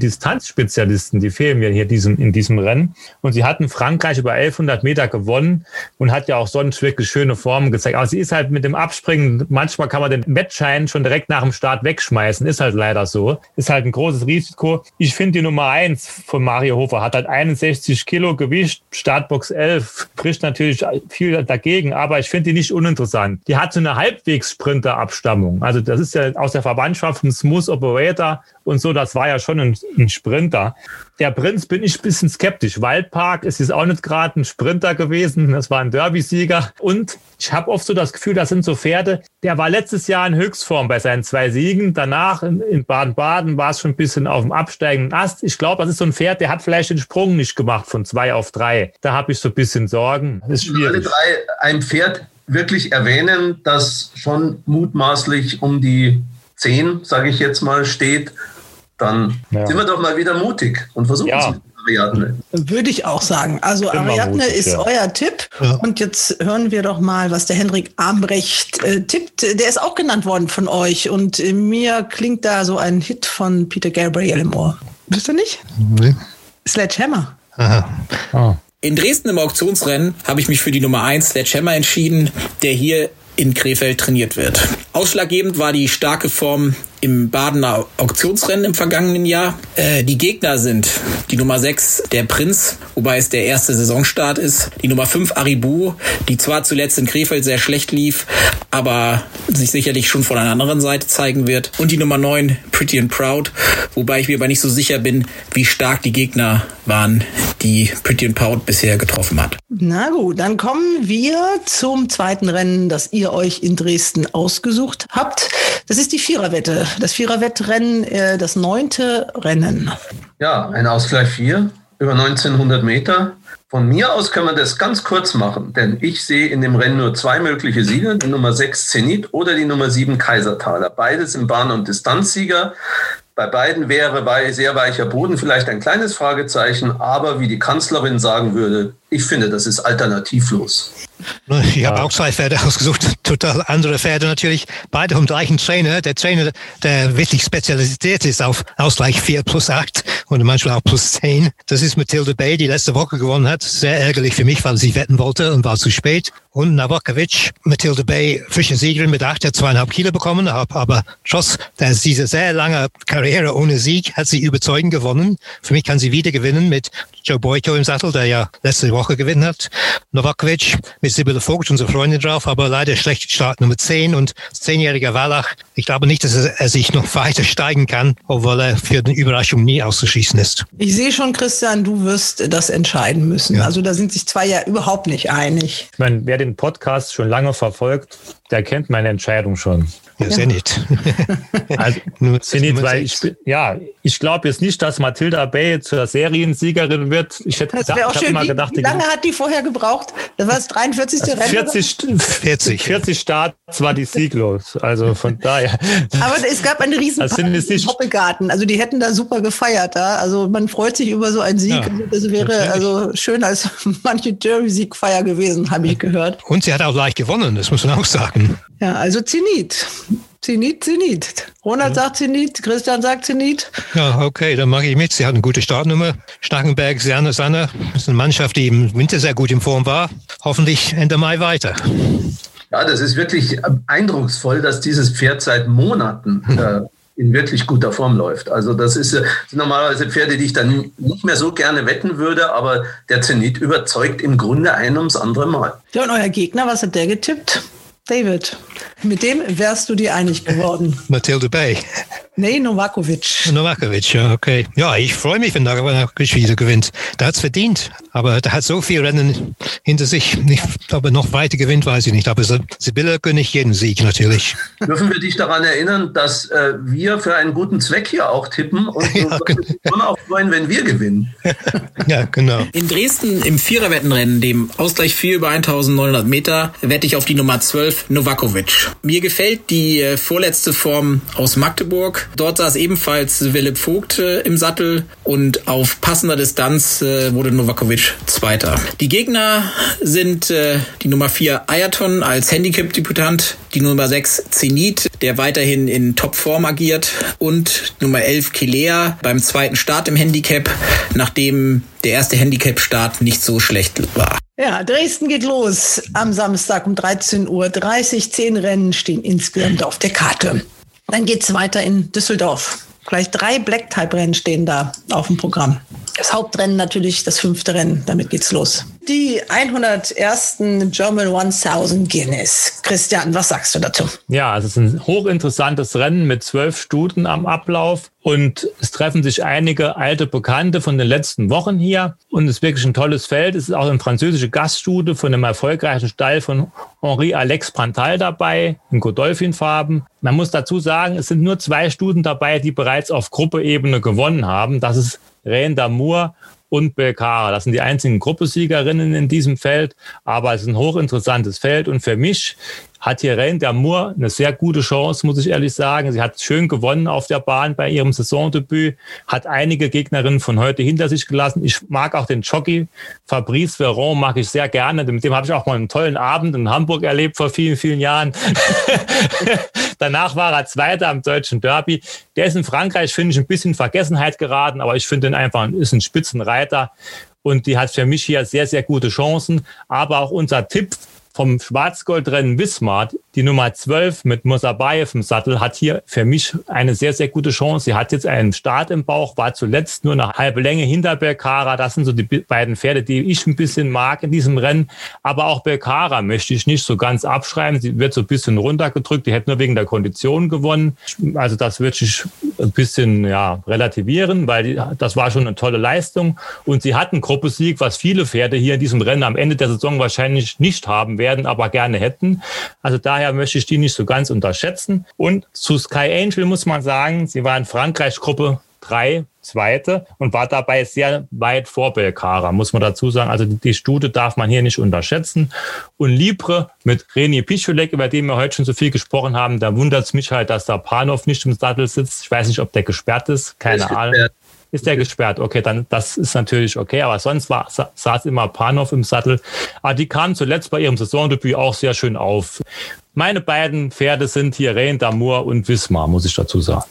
Distanzspezialisten, die fehlen mir hier diesem, in diesem Rennen. Und sie hatten Frankreich über 1100 Meter gewonnen und hat ja auch sonst wirklich schöne Formen gezeigt. Aber sie ist halt mit dem Abspringen, manchmal kann man den Wettschein schon direkt nach dem Start wegschmeißen. Ist halt leider so. Ist halt ein großes Risiko. Ich finde die Nummer 1 von Mario Hofer hat halt 61 Kilo Gewicht, Startbox 11, spricht natürlich viel dagegen, aber ich finde die nicht uninteressant. Die hat so eine Halbwegs-Sprinter-Abstammung. Also das ist ja aus der Verwandtschaft ein Smooth Operator und so, das war ja schon ein, ein Sprinter. Der Prinz bin ich ein bisschen skeptisch. Waldpark ist jetzt auch nicht gerade ein Sprinter gewesen, das war ein Derby-Sieger. Und ich habe oft so das Gefühl, das sind so Pferde, der war letztes Jahr in Höchstform bei seinen zwei Siegen. Danach in Baden-Baden war es schon ein bisschen auf dem absteigenden Ast. Ich glaube, das ist so ein Pferd, der hat vielleicht den Sprung nicht gemacht von zwei auf drei. Da habe ich so ein bisschen Sorgen. Das ist schwierig. Alle drei ein Pferd wirklich erwähnen, das schon mutmaßlich um die zehn, sage ich jetzt mal, steht, dann ja. sind wir doch mal wieder mutig und versuchen ja. es. Ariadne. Würde ich auch sagen. Also Immer Ariadne mutig, ist ja. euer Tipp. Ja. Und jetzt hören wir doch mal, was der Henrik Armbrecht äh, tippt. Der ist auch genannt worden von euch. Und äh, mir klingt da so ein Hit von Peter Gabriel im Ohr. Wisst ihr nicht? Nee. Sledgehammer. Aha. Oh. In Dresden im Auktionsrennen habe ich mich für die Nummer 1 Sledgehammer entschieden, der hier in Krefeld trainiert wird. Ausschlaggebend war die starke Form im Badener Auktionsrennen im vergangenen Jahr. Äh, die Gegner sind die Nummer 6, der Prinz, wobei es der erste Saisonstart ist. Die Nummer 5, Aribu, die zwar zuletzt in Krefeld sehr schlecht lief, aber sich sicherlich schon von einer anderen Seite zeigen wird. Und die Nummer 9, Pretty and Proud, wobei ich mir aber nicht so sicher bin, wie stark die Gegner waren, die Pretty and Proud bisher getroffen hat. Na gut, dann kommen wir zum zweiten Rennen, das ihr euch in Dresden ausgesucht habt. Das ist die Viererwette das Viererwettrennen, äh, das neunte Rennen. Ja, ein Ausgleich 4 über 1900 Meter. Von mir aus können wir das ganz kurz machen, denn ich sehe in dem Rennen nur zwei mögliche Sieger, die Nummer 6 Zenit oder die Nummer 7 Kaisertaler. Beides im Bahn- und Distanzsieger. Bei beiden wäre sehr weicher Boden vielleicht ein kleines Fragezeichen, aber wie die Kanzlerin sagen würde, ich finde, das ist alternativlos. Ich habe auch zwei Pferde ausgesucht, [LAUGHS] total andere Pferde natürlich. Beide vom gleichen Trainer. Der Trainer, der wirklich spezialisiert ist auf Ausgleich 4 plus 8 und manchmal auch plus 10. Das ist Mathilde Bay, die letzte Woche gewonnen hat. Sehr ärgerlich für mich, weil sie wetten wollte und war zu spät. Und Navakovic, Matilda Bay, frische Siegerin mit 8, zweieinhalb Kilo bekommen, aber trotz dieser sehr lange Karriere ohne Sieg hat sie überzeugend gewonnen. Für mich kann sie wieder gewinnen mit Joe Boyko im Sattel, der ja letzte Woche gewonnen hat. Novakovic mit Sibylle Vogt, unsere Freundin drauf, aber leider schlecht Start Nummer 10 und 10-jähriger Wallach. Ich glaube nicht, dass er, sich noch [LAUGHS] weiter steigen kann, obwohl er für die Überraschung nie auszuschließen ist. Ich sehe schon, Christian, du wirst das entscheiden müssen. Ja. Also da sind sich zwei ja überhaupt nicht einig. Ich meine, wer den Podcast schon lange verfolgt, der kennt meine Entscheidung schon. Ja, ja. Zenit. [LAUGHS] also, [LAUGHS] Zenit, weil ich, ja, ich glaube jetzt nicht, dass Matilda Bay zur Seriensiegerin wird. Ich hätte das da, auch schön. Immer gedacht, wie, lange hat die vorher gebraucht? Das war das 43. Also Rennen. 40, 40. 40 Starts war die sieglos. Also von daher. [LAUGHS] Aber es gab einen riesen also im Hoppelgarten. Also die hätten da super gefeiert da. Also man freut sich über so einen Sieg. Ja, das wäre also schön als manche Derby-Siegfeier gewesen, habe ich gehört. Und sie hat auch leicht gewonnen, das muss man auch sagen. Ja, also Zenit. Zenit, Zenit. Ronald ja. sagt Zenit, Christian sagt Zenit. Ja, okay, dann mache ich mit. Sie hat eine gute Startnummer. Starkenberg, Serne, Sanne. Das ist eine Mannschaft, die im Winter sehr gut in Form war. Hoffentlich Ende Mai weiter. Ja, das ist wirklich eindrucksvoll, dass dieses Pferd seit Monaten äh, in wirklich guter Form läuft. Also das ist äh, sind normalerweise Pferde, die ich dann nicht mehr so gerne wetten würde, aber der Zenit überzeugt im Grunde ein ums andere Mal. Ja, und euer Gegner, was hat der getippt? David, mit dem wärst du dir einig geworden. Matilda Bay. Nee, Novakovic. Novakovic, ja, okay. Ja, ich freue mich, wenn Novakovic wieder gewinnt. Der hat es verdient. Aber der hat so viel Rennen hinter sich. Ich, ob er noch weiter gewinnt, weiß ich nicht. Aber Sibylle gönne ich jeden Sieg natürlich. Dürfen wir dich daran erinnern, dass äh, wir für einen guten Zweck hier auch tippen und [LAUGHS] ja, genau. uns auch freuen, wenn wir gewinnen. [LAUGHS] ja, genau. In Dresden im Viererwettenrennen, dem Ausgleich 4 über 1900 Meter, wette ich auf die Nummer 12, Novakovic. Mir gefällt die äh, vorletzte Form aus Magdeburg. Dort saß ebenfalls Philipp Vogt äh, im Sattel und auf passender Distanz äh, wurde Novakovic Zweiter. Die Gegner sind äh, die Nummer 4 Ayaton als Handicap-Deputant, die Nummer 6 Zenit, der weiterhin in Topform agiert und Nummer 11 Kilea beim zweiten Start im Handicap, nachdem der erste Handicap-Start nicht so schlecht war. Ja, Dresden geht los am Samstag um 13.30 Uhr. Zehn Rennen stehen insgesamt auf der Karte. Dann geht es weiter in Düsseldorf. Gleich drei Black-Type-Rennen stehen da auf dem Programm. Das Hauptrennen natürlich, das fünfte Rennen. Damit geht's los. Die 101. German 1000 Guinness. Christian, was sagst du dazu? Ja, es ist ein hochinteressantes Rennen mit zwölf Stuten am Ablauf. Und es treffen sich einige alte Bekannte von den letzten Wochen hier. Und es ist wirklich ein tolles Feld. Es ist auch eine französische Gaststute von einem erfolgreichen Stall von Henri Alex Prantal dabei, in Godolphin-Farben. Man muss dazu sagen, es sind nur zwei Stuten dabei, die bereits auf Gruppeebene gewonnen haben. Das ist Reine d'Amour und Belcara. Das sind die einzigen Gruppesiegerinnen in diesem Feld, aber es ist ein hochinteressantes Feld und für mich hat hier Reine d'Amour eine sehr gute Chance, muss ich ehrlich sagen. Sie hat schön gewonnen auf der Bahn bei ihrem Saisondebüt, hat einige Gegnerinnen von heute hinter sich gelassen. Ich mag auch den Jockey Fabrice Veron, mag ich sehr gerne. Mit dem habe ich auch mal einen tollen Abend in Hamburg erlebt vor vielen, vielen Jahren. [LAUGHS] Danach war er Zweiter am deutschen Derby. Der ist in Frankreich, finde ich, ein bisschen in Vergessenheit geraten, aber ich finde ihn einfach, ist ein Spitzenreiter. Und die hat für mich hier sehr, sehr gute Chancen. Aber auch unser Tipp vom Schwarzgoldrennen Wismar, die Nummer 12 mit Mosabayev im Sattel, hat hier für mich eine sehr, sehr gute Chance. Sie hat jetzt einen Start im Bauch, war zuletzt nur eine halbe Länge hinter Belcara. Das sind so die beiden Pferde, die ich ein bisschen mag in diesem Rennen. Aber auch Belcara möchte ich nicht so ganz abschreiben. Sie wird so ein bisschen runtergedrückt. Die hätte nur wegen der Kondition gewonnen. Also das würde ich ein bisschen ja, relativieren, weil die, das war schon eine tolle Leistung. Und sie hat einen Gruppesieg, was viele Pferde hier in diesem Rennen am Ende der Saison wahrscheinlich nicht haben werden, aber gerne hätten. Also daher möchte ich die nicht so ganz unterschätzen. Und zu Sky Angel muss man sagen, sie war in Frankreich Gruppe 3, zweite und war dabei sehr weit vor Belcara, muss man dazu sagen. Also die Stute darf man hier nicht unterschätzen. Und Libre mit Reni Pichulek, über den wir heute schon so viel gesprochen haben, da wundert es mich halt, dass da Panov nicht im Sattel sitzt. Ich weiß nicht, ob der gesperrt ist, keine Ahnung. Gesperrt. Ist der gesperrt? Okay, dann das ist natürlich okay. Aber sonst war, saß immer Panov im Sattel. Aber die kamen zuletzt bei ihrem Saisondebüt auch sehr schön auf. Meine beiden Pferde sind hier Rein d'Amour und Wismar, muss ich dazu sagen.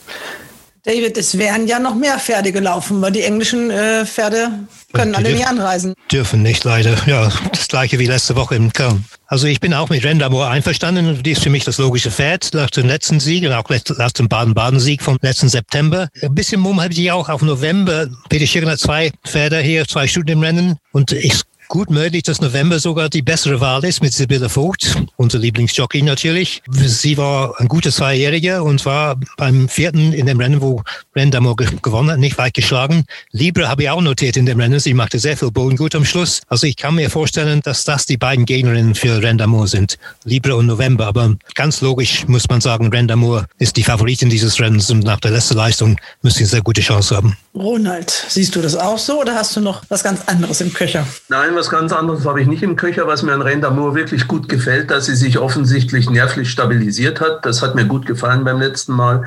David, es wären ja noch mehr Pferde gelaufen, weil die englischen äh, Pferde können alle nicht anreisen. Dürfen nicht, leider. Ja, das gleiche wie letzte Woche in Köln. Also ich bin auch mit Rendamore einverstanden. Die ist für mich das logische Pferd nach dem letzten Sieg und auch nach dem Baden-Baden-Sieg vom letzten September. Ein bisschen Mumm habe ich auch auf November. Peter Schirgen hat zwei Pferde hier, zwei Stunden im Rennen. Und ich gut möglich, dass November sogar die bessere Wahl ist mit Sibylle Vogt, unser Lieblingsjockey natürlich. Sie war ein guter Zweijähriger und war beim vierten in dem Rennen, wo Rendamo gewonnen hat, nicht weit geschlagen. Libre habe ich auch notiert in dem Rennen. Sie machte sehr viel Boden gut am Schluss. Also ich kann mir vorstellen, dass das die beiden Gegnerinnen für Rendamo sind. Libre und November. Aber ganz logisch muss man sagen, Rendamo ist die Favoritin dieses Rennens und nach der letzten Leistung müsste sie eine sehr gute Chance haben. Ronald, siehst du das auch so oder hast du noch was ganz anderes im Köcher? Nein, was ganz anderes habe ich nicht im Köcher, was mir an Rendamour wirklich gut gefällt, dass sie sich offensichtlich nervlich stabilisiert hat. Das hat mir gut gefallen beim letzten Mal.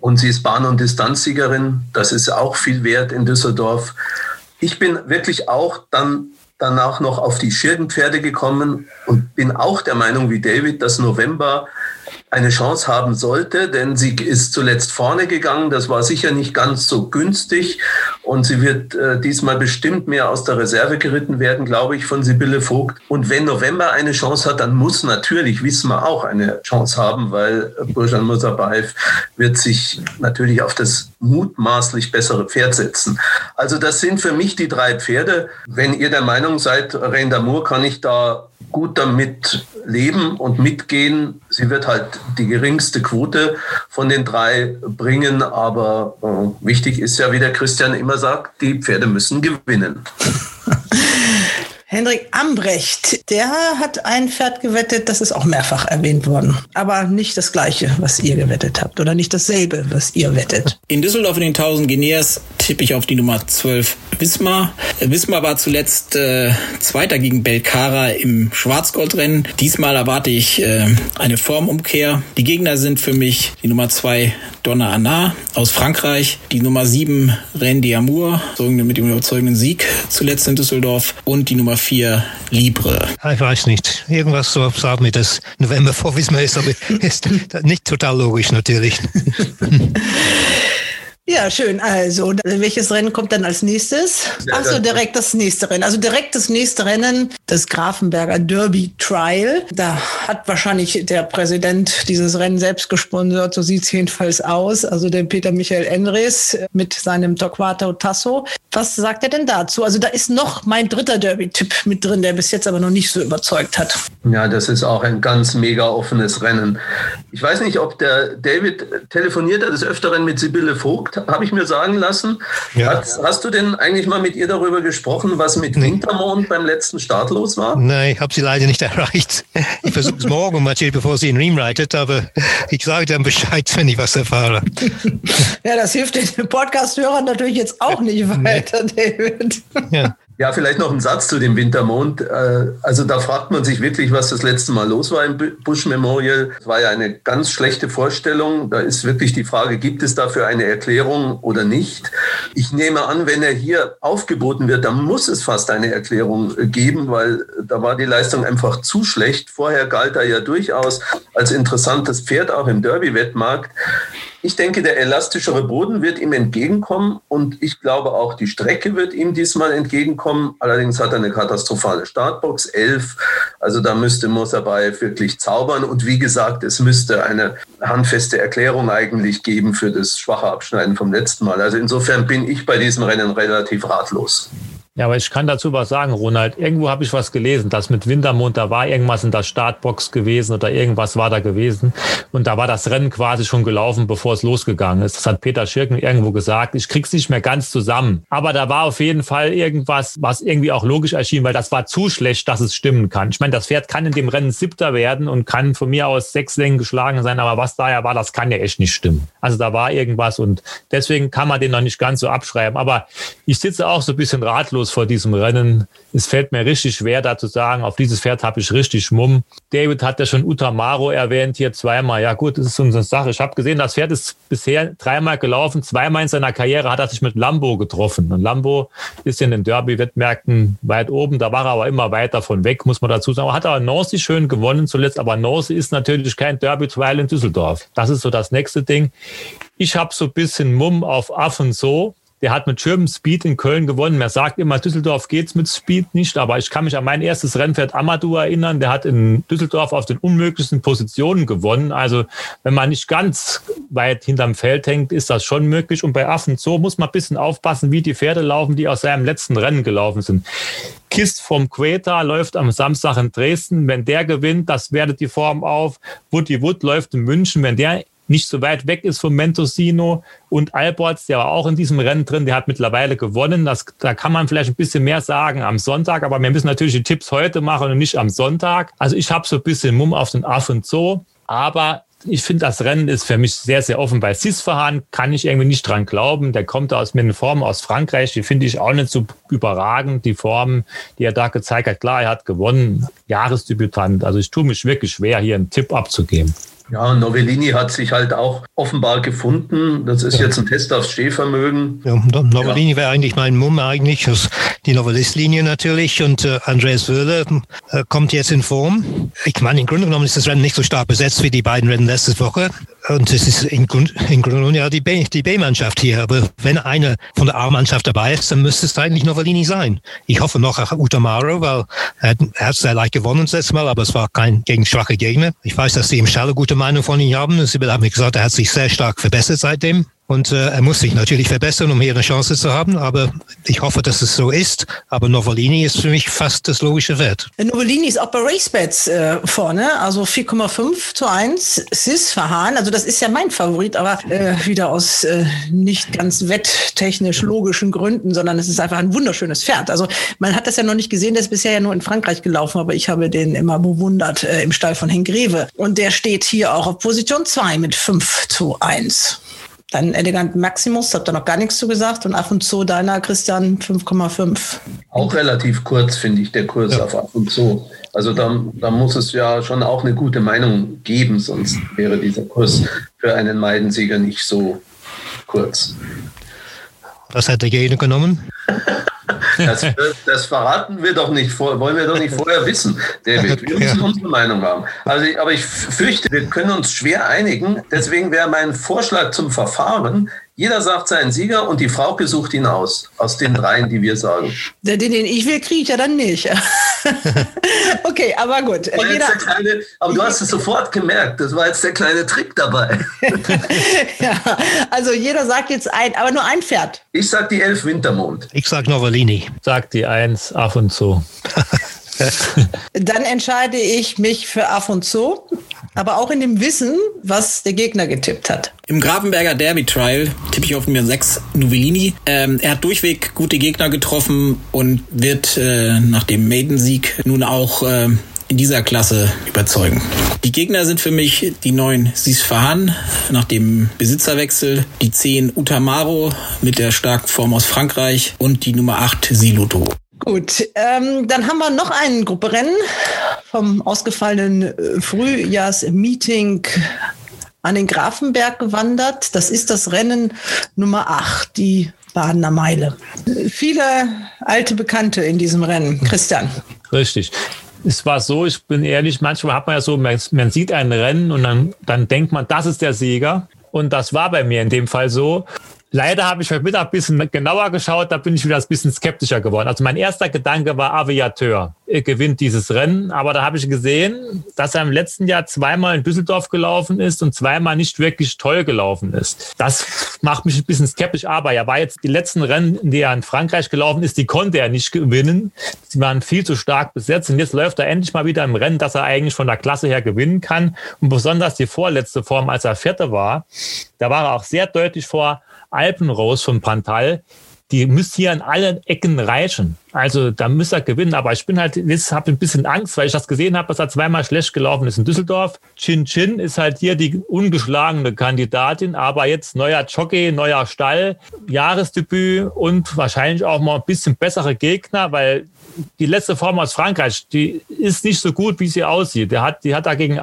Und sie ist Bahn- und Distanzsiegerin. Das ist auch viel wert in Düsseldorf. Ich bin wirklich auch dann danach noch auf die Schirdenpferde gekommen und bin auch der Meinung wie David, dass November eine Chance haben sollte, denn sie ist zuletzt vorne gegangen. Das war sicher nicht ganz so günstig und sie wird äh, diesmal bestimmt mehr aus der Reserve geritten werden, glaube ich, von Sibylle Vogt. Und wenn November eine Chance hat, dann muss natürlich Wismar auch eine Chance haben, weil Burjan Musabayev wird sich natürlich auf das mutmaßlich bessere Pferd setzen. Also das sind für mich die drei Pferde. Wenn ihr der Meinung seid, Reine d'Amour kann ich da gut damit leben und mitgehen. Sie wird halt die geringste Quote von den drei bringen, aber äh, wichtig ist ja, wie der Christian immer sagt, die Pferde müssen gewinnen. [LAUGHS] Hendrik Ambrecht, der hat ein Pferd gewettet, das ist auch mehrfach erwähnt worden. Aber nicht das gleiche, was ihr gewettet habt. Oder nicht dasselbe, was ihr wettet. [LAUGHS] In Düsseldorf in den 1000 Guineas tippe ich auf die Nummer 12 Wismar. Wismar war zuletzt äh, Zweiter gegen Belcara im Schwarzgoldrennen. Diesmal erwarte ich äh, eine Formumkehr. Die Gegner sind für mich die Nummer 2 Donna Anna aus Frankreich, die Nummer 7 Randy Amour, mit dem überzeugenden Sieg zuletzt in Düsseldorf und die Nummer 4 Libre. Ich weiß nicht. Irgendwas so sagen mit das November vor Wismar ist, aber [LAUGHS] ist nicht total logisch natürlich. [LAUGHS] Ja, schön. Also, welches Rennen kommt dann als nächstes? Achso, direkt das nächste Rennen. Also direkt das nächste Rennen, das Grafenberger Derby Trial. Da hat wahrscheinlich der Präsident dieses Rennen selbst gesponsert, so sieht es jedenfalls aus. Also der Peter Michael Enres mit seinem Torquato Tasso. Was sagt er denn dazu? Also da ist noch mein dritter Derby-Tipp mit drin, der bis jetzt aber noch nicht so überzeugt hat. Ja, das ist auch ein ganz mega offenes Rennen. Ich weiß nicht, ob der David telefoniert hat des Öfteren mit Sibylle Vogt [LAUGHS] habe ich mir sagen lassen. Ja. Hast, hast, du denn eigentlich mal mit ihr darüber gesprochen, was mit nee. Wintermond beim letzten Start los war? Nein, ich habe sie leider nicht [LAUGHS] erreicht. Ich versuche es morgen, Matthias, bevor sie in Riem reitet, aber ich sage dann Bescheid, wenn ich was erfahre. [LAUGHS] ja, das hilft den Podcast-Hörern natürlich jetzt auch nicht weiter, nee. David. Ja. Ja, vielleicht noch ein Satz zu dem Wintermond. Äh, also da fragt man sich wirklich, was das letzte Mal los war im Bush Memorial. Es war ja eine ganz schlechte Vorstellung. Da ist wirklich die Frage, gibt es dafür eine Erklärung oder nicht? Ich nehme an, wenn er hier aufgeboten wird, dann muss es fast eine Erklärung geben, weil da war die Leistung einfach zu schlecht. Vorher galt er ja durchaus als interessantes Pferd auch im Derby-Wettmarkt. Ich denke, der elastischere Boden wird ihm entgegenkommen und ich glaube auch, die Strecke wird ihm diesmal entgegenkommen. Allerdings hat er eine katastrophale Startbox, 11. Also da müsste Mosabayev wirklich zaubern und wie gesagt, es müsste eine handfeste Erklärung eigentlich geben für das schwache Abschneiden vom letzten Mal. Also insofern bin ich bei diesem Rennen relativ ratlos. Ja, aber ich kann dazu was sagen, Ronald. Irgendwo habe ich was gelesen, dass mit Wintermond, da war irgendwas in der Startbox gewesen oder irgendwas war da gewesen. Und da war das Rennen quasi schon gelaufen, bevor es losgegangen ist. Das hat Peter Schirken irgendwo gesagt. Ich krieg's nicht mehr ganz zusammen. Aber da war auf jeden Fall irgendwas, was irgendwie auch logisch erschien, weil das war zu schlecht, dass es stimmen kann. Ich meine, das Pferd kann in dem Rennen Siebter werden und kann von mir aus sechs Längen geschlagen sein, aber was daher war, das kann ja echt nicht stimmen. Also da war irgendwas und deswegen kann man den noch nicht ganz so abschreiben. Aber ich sitze auch so ein bisschen ratlos vor diesem Rennen. Es fällt mir richtig schwer, da zu sagen, auf dieses Pferd habe ich richtig Mumm. David hat ja schon Utamaro erwähnt, hier zweimal. Ja gut, das ist eine Sache. Ich habe gesehen, das Pferd ist bisher dreimal gelaufen. Zweimal in seiner Karriere hat er sich mit Lambo getroffen. Und Lambo ist in den Derby-Wettmärkten weit oben. Da war er aber immer weit davon weg, muss man dazu sagen. Hat aber Nancy schön gewonnen zuletzt. Aber Nancy ist natürlich kein Derby-Trial in Düsseldorf. Das ist so das nächste Ding. Ich habe so ein bisschen Mumm auf Affen so. Der hat mit German Speed in Köln gewonnen. Man sagt immer, Düsseldorf geht's mit Speed nicht, aber ich kann mich an mein erstes Rennpferd Amadou erinnern. Der hat in Düsseldorf auf den unmöglichsten Positionen gewonnen. Also wenn man nicht ganz weit hinterm Feld hängt, ist das schon möglich. Und bei Affen so muss man ein bisschen aufpassen, wie die Pferde laufen, die aus seinem letzten Rennen gelaufen sind. Kist vom Queta läuft am Samstag in Dresden. Wenn der gewinnt, das wertet die Form auf. Woody Wood läuft in München. Wenn der nicht so weit weg ist vom Mentosino und Alberts, der war auch in diesem Rennen drin, der hat mittlerweile gewonnen. Das, da kann man vielleicht ein bisschen mehr sagen am Sonntag, aber wir müssen natürlich die Tipps heute machen und nicht am Sonntag. Also ich habe so ein bisschen Mumm auf den Aff und so, aber ich finde, das Rennen ist für mich sehr, sehr offen. Bei Sisfahan kann ich irgendwie nicht dran glauben. Der kommt aus mit einer Form aus Frankreich. Die finde ich auch nicht so überragend. Die Form, die er da gezeigt hat. Klar, er hat gewonnen. Jahresdebütant. Also ich tue mich wirklich schwer, hier einen Tipp abzugeben. Ja, Novellini hat sich halt auch offenbar gefunden. Das ist ja. jetzt ein Test aufs Stehvermögen. Ja, Novellini ja. wäre eigentlich mein Mumm eigentlich, die Novellistlinie natürlich. Und äh, Andreas Wöhle äh, kommt jetzt in Form. Ich meine, im Grunde genommen ist das Rennen nicht so stark besetzt wie die beiden Rennen letzte Woche. Und es ist im Grunde, genommen ja die B-Mannschaft hier. Aber wenn eine von der A-Mannschaft dabei ist, dann müsste es eigentlich Novellini sein. Ich hoffe noch auf Utamaro, weil er, er hat sehr leicht gewonnen das letzte Mal, aber es war kein gegen schwache Gegner. Ich weiß, dass sie im Schalle gute Meinung von ihm haben. Sie haben mir gesagt, er hat sich sehr stark verbessert seitdem. Und äh, er muss sich natürlich verbessern, um hier eine Chance zu haben. Aber ich hoffe, dass es so ist. Aber Novellini ist für mich fast das logische Wert. Novellini ist auch bei RaceBets äh, vorne, also 4,5 zu 1. Sis Verhahn, also das ist ja mein Favorit, aber äh, wieder aus äh, nicht ganz wetttechnisch logischen Gründen, sondern es ist einfach ein wunderschönes Pferd. Also man hat das ja noch nicht gesehen, der ist bisher ja nur in Frankreich gelaufen, aber ich habe den immer bewundert äh, im Stall von Hengreve. Und der steht hier auch auf Position 2 mit 5 zu 1. Dann Elegant Maximus, habt ihr noch gar nichts zu gesagt. Und Af und Zu deiner, Christian, 5,5. Auch relativ kurz, finde ich, der Kurs ja. auf Af und Zu. Also da, da muss es ja schon auch eine gute Meinung geben, sonst wäre dieser Kurs für einen Meidensieger nicht so kurz. Was hat der jene genommen? [LAUGHS] Das, [LAUGHS] das, verraten wir doch nicht wollen wir doch nicht vorher wissen, David. Wir müssen unsere Meinung haben. Also, aber ich fürchte, wir können uns schwer einigen. Deswegen wäre mein Vorschlag zum Verfahren, jeder sagt seinen Sieger und die Frau gesucht ihn aus, aus den dreien, die wir sagen. Den, den ich will, kriege ich ja dann nicht. [LAUGHS] okay, aber gut. Kleine, aber du hast es sofort gemerkt, das war jetzt der kleine Trick dabei. [LAUGHS] ja, also jeder sagt jetzt ein, aber nur ein Pferd. Ich sag die Elf Wintermond. Ich sag Novellini. Sag die Eins ab und zu. Dann entscheide ich mich für Af und Zu, aber auch in dem Wissen, was der Gegner getippt hat. Im Gravenberger Derby Trial tippe ich auf Nummer 6 Novellini. Ähm, er hat durchweg gute Gegner getroffen und wird äh, nach dem Maiden-Sieg nun auch äh, in dieser Klasse überzeugen. Die Gegner sind für mich die neun Sisfahan nach dem Besitzerwechsel, die zehn Utamaro mit der starken Form aus Frankreich und die Nummer 8 Siluto. Gut, ähm, dann haben wir noch ein Grupperennen vom ausgefallenen äh, Frühjahrsmeeting an den Grafenberg gewandert. Das ist das Rennen Nummer 8, die Badener Meile. Viele alte Bekannte in diesem Rennen. Christian. Richtig. Es war so, ich bin ehrlich, manchmal hat man ja so, man, sieht ein Rennen und dann, dann denkt man, das ist der Sieger. Und das war bei mir in dem Fall so. Leider habe ich heute Mittag ein bisschen genauer geschaut, da bin ich wieder ein bisschen skeptischer geworden. Also mein erster Gedanke war Aviateur. Er gewinnt dieses Rennen, aber da habe ich gesehen, dass er im letzten Jahr zweimal in Düsseldorf gelaufen ist und zweimal nicht wirklich toll gelaufen ist. Das macht mich ein bisschen skeptisch, aber er war jetzt die letzten Rennen, die er in Frankreich gelaufen ist, die konnte er nicht gewinnen. Sie waren viel zu stark besetzt und jetzt läuft er endlich mal wieder im Rennen, dass er eigentlich von der Klasse her gewinnen kann. Und besonders die vorletzte Form, als er Vierte war, da war er auch sehr deutlich vor Alpenrose von Pantal, die müsste hier an allen Ecken reichen. Also da müsste er gewinnen. Aber ich bin halt, jetzt habe ein bisschen Angst, weil ich das gesehen habe, dass er zweimal schlecht gelaufen ist in Düsseldorf. Chin Chin ist halt hier die ungeschlagene Kandidatin, aber jetzt neuer Jockey, neuer Stall, Jahresdebüt und wahrscheinlich auch mal ein bisschen bessere Gegner, weil die letzte Form aus Frankreich, die ist nicht so gut, wie sie aussieht. Der hat, die hat da gegen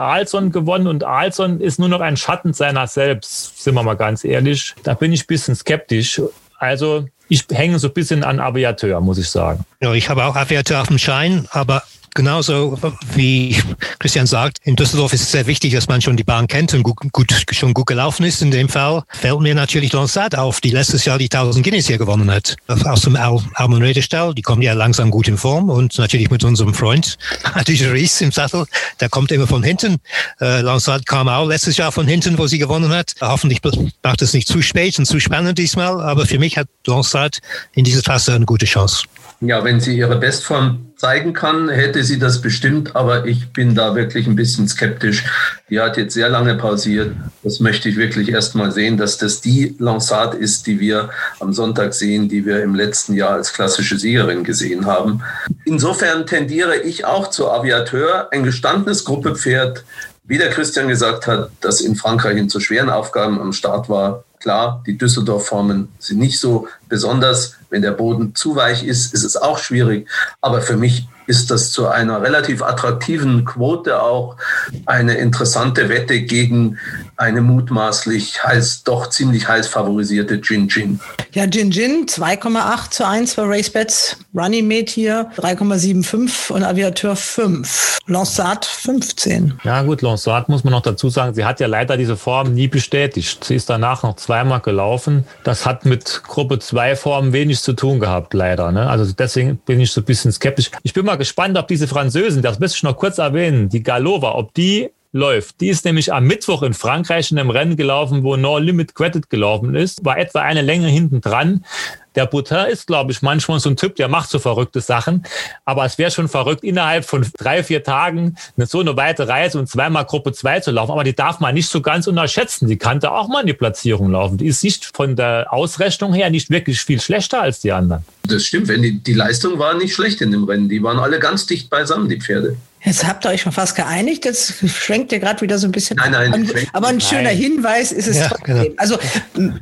gewonnen und Alson ist nur noch ein Schatten seiner selbst, sind wir mal ganz ehrlich. Da bin ich ein bisschen skeptisch. Also ich hänge so ein bisschen an Aviateur, muss ich sagen. Ja, ich habe auch Aviateur auf dem Schein, aber genauso wie Christian sagt, in Düsseldorf ist es sehr wichtig, dass man schon die Bahn kennt und gut, gut, schon gut gelaufen ist. In dem Fall fällt mir natürlich Lansat auf, die letztes Jahr die 1000 Guinness hier gewonnen hat. Aus dem Al Almen Redestall, die kommen ja langsam gut in Form und natürlich mit unserem Freund [LAUGHS] Adi Ries im Sattel, der kommt immer von hinten. Äh, Lansat kam auch letztes Jahr von hinten, wo sie gewonnen hat. Hoffentlich macht es nicht zu spät und zu spannend diesmal, aber für mich hat Lansat in dieser Klasse eine gute Chance. Ja, wenn sie ihre Bestform zeigen kann, hätte sie das bestimmt, aber ich bin da wirklich ein bisschen skeptisch. Die hat jetzt sehr lange pausiert. Das möchte ich wirklich erst mal sehen, dass das die Lansat ist, die wir am Sonntag sehen, die wir im letzten Jahr als klassische Siegerin gesehen haben. Insofern tendiere ich auch zu Aviateur, ein gestandenes Gruppepferd, wie der Christian gesagt hat, das in Frankreich in zu schweren Aufgaben am Start war. Klar, die Düsseldorf-Formen sind nicht so besonders. Wenn der Boden zu weich ist, ist es auch schwierig. Aber für mich ist das zu einer relativ attraktiven Quote auch eine interessante Wette gegen eine mutmaßlich heiß, doch ziemlich heiß favorisierte Jin Jin. Ja, Jin Jin 2,8 zu 1 für RaceBets. Runnymate hier 3,75 und Aviateur 5. Lansat 15. Ja gut, Lansat muss man noch dazu sagen, sie hat ja leider diese Form nie bestätigt. Sie ist danach noch zweimal gelaufen. Das hat mit Gruppe 2 Formen wenig zu tun gehabt, leider. Ne? Also deswegen bin ich so ein bisschen skeptisch. Ich bin mal gespannt, ob diese Französin, das müsste ich noch kurz erwähnen, die Galova, ob die läuft. Die ist nämlich am Mittwoch in Frankreich in einem Rennen gelaufen, wo No Limit Credit gelaufen ist, war etwa eine Länge hinten dran. Der Boutin ist, glaube ich, manchmal so ein Typ, der macht so verrückte Sachen. Aber es wäre schon verrückt, innerhalb von drei, vier Tagen eine, so eine weite Reise und zweimal Gruppe 2 zu laufen. Aber die darf man nicht so ganz unterschätzen. Die kannte auch mal in die Platzierung laufen. Die ist nicht von der Ausrechnung her nicht wirklich viel schlechter als die anderen. Das stimmt, wenn die, die Leistung war nicht schlecht in dem Rennen. Die waren alle ganz dicht beisammen, die Pferde. Jetzt habt ihr euch schon fast geeinigt. Jetzt schwenkt ihr gerade wieder so ein bisschen. Nein, nein. An, aber ein schöner nein. Hinweis ist es Ja, trotzdem. genau. Also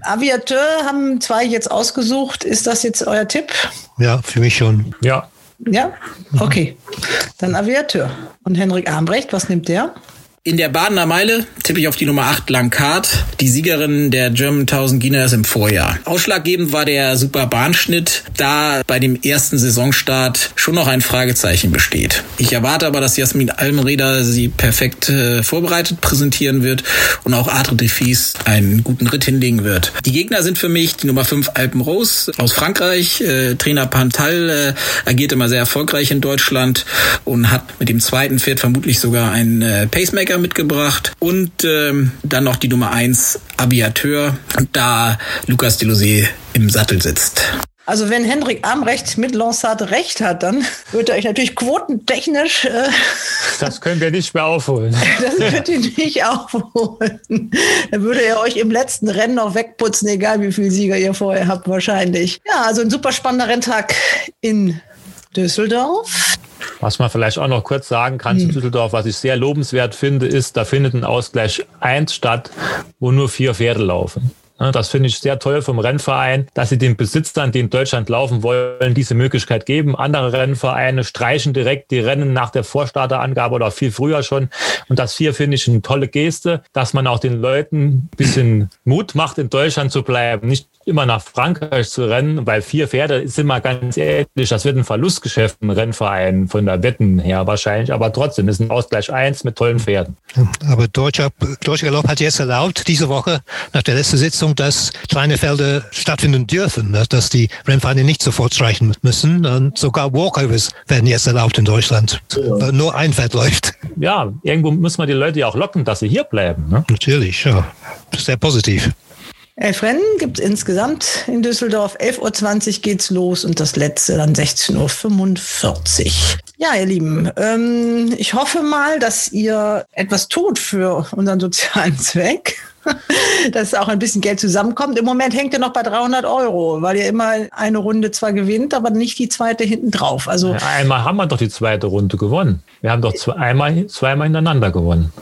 Aviateur haben zwei jetzt ausgesucht. Ist das jetzt euer Tipp? Ja, für mich schon. Ja. Ja? Okay. Dann Aviateur. Und Henrik Armbrecht, was nimmt der? In der Badener Meile tippe ich auf die Nummer 8 Lankart, die Siegerin der German 1000 Guinness im Vorjahr. Ausschlaggebend war der super Bahnschnitt, da bei dem ersten Saisonstart schon noch ein Fragezeichen besteht. Ich erwarte aber, dass Jasmin Almenreder sie perfekt äh, vorbereitet präsentieren wird und auch Adre de Vries einen guten Ritt hinlegen wird. Die Gegner sind für mich die Nummer 5 Alpen Rose aus Frankreich. Äh, Trainer Pantal äh, agiert immer sehr erfolgreich in Deutschland und hat mit dem zweiten Pferd vermutlich sogar einen äh, Pacemaker mitgebracht. Und ähm, dann noch die Nummer 1 Aviateur, da Lukas Delosé im Sattel sitzt. Also wenn Henrik Armbrecht mit Lansat recht hat, dann wird er euch natürlich quotentechnisch, äh, [LAUGHS] Das können wir nicht mehr aufholen. [LAUGHS] das wird ihn nicht aufholen. Dann würde er euch im letzten Rennen noch wegputzen, egal wie viel Sieger ihr vorher habt, wahrscheinlich. Ja, also ein super spannender Renntag in Düsseldorf. Was man vielleicht auch noch kurz sagen kann zu Düsseldorf, was ich sehr lobenswert finde, ist, da findet ein Ausgleich 1 statt, wo nur vier Pferde laufen. Das finde ich sehr toll vom Rennverein, dass sie den Besitzern, die in Deutschland laufen wollen, diese Möglichkeit geben. Andere Rennvereine streichen direkt die Rennen nach der Vorstarterangabe oder viel früher schon. Und das hier finde ich eine tolle Geste, dass man auch den Leuten ein bisschen Mut macht, in Deutschland zu bleiben. Nicht immer nach Frankreich zu rennen, weil vier Pferde sind mal ganz ehrlich, das wird ein Verlustgeschäft im Rennverein von der Wetten her wahrscheinlich, aber trotzdem ist ein Ausgleich eins mit tollen Pferden. Aber Deutscher, Deutscher Galopp hat jetzt erlaubt, diese Woche nach der letzten Sitzung, dass kleine Felder stattfinden dürfen, ne? dass die Rennvereine nicht sofort streichen müssen. Und sogar Walkovers werden jetzt erlaubt in Deutschland. Weil Nur ein Pferd läuft. Ja, irgendwo muss man die Leute ja auch locken, dass sie hier bleiben. Ne? Natürlich, ja. Sehr positiv. Elf Rennen gibt es insgesamt in Düsseldorf. 11.20 Uhr geht's los und das letzte dann 16.45 Uhr. Ja, ihr Lieben, ähm, ich hoffe mal, dass ihr etwas tut für unseren sozialen [LAUGHS] Zweck. dass auch ein bisschen Geld zusammenkommt. Im Moment hängt ihr noch bei 300 Euro, weil ihr immer eine Runde zwar gewinnt, aber nicht die zweite hinten drauf. Also Ja, einmal haben wir doch die zweite Runde gewonnen. Wir haben doch zwei, einmal, zweimal hintereinander gewonnen.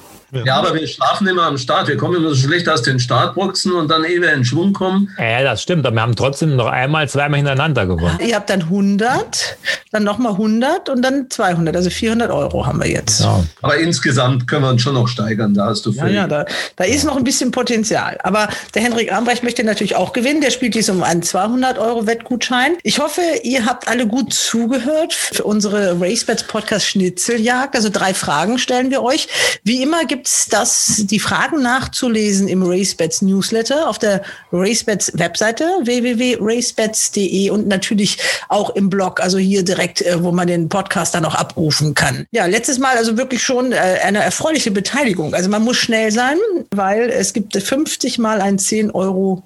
Ja, aber wir schlafen immer am Start. Wir kommen immer so schlecht aus den Startboxen und dann ehe wir in Schwung kommen. Ja, das stimmt. Aber wir haben trotzdem noch einmal, zweimal hintereinander gewonnen. Ihr habt dann 100, dann nochmal 100 und dann 200. Also 400 Euro haben wir jetzt. Ja. Aber insgesamt können wir uns schon noch steigern. Da hast du Ja, völlig. ja, da, da ist noch ein bisschen Potenzial. Aber der Henrik Ambrecht möchte natürlich auch gewinnen. Der spielt dies um einen 200 Euro Wettgutschein. Ich hoffe, ihr habt alle gut zugehört für unsere RaceBets Podcast Schnitzeljagd. Also drei Fragen stellen wir euch. Wie immer gibt's das, die Fragen nachzulesen im RaceBets Newsletter auf der RaceBets Webseite www.racebets.de und natürlich auch im Blog, also hier direkt, äh, wo man den Podcast dann auch abrufen kann. Ja, letztes Mal also wirklich schon äh, eine erfreuliche Beteiligung. Also man muss schnell sein, weil es gibt 50 mal ein 10 Euro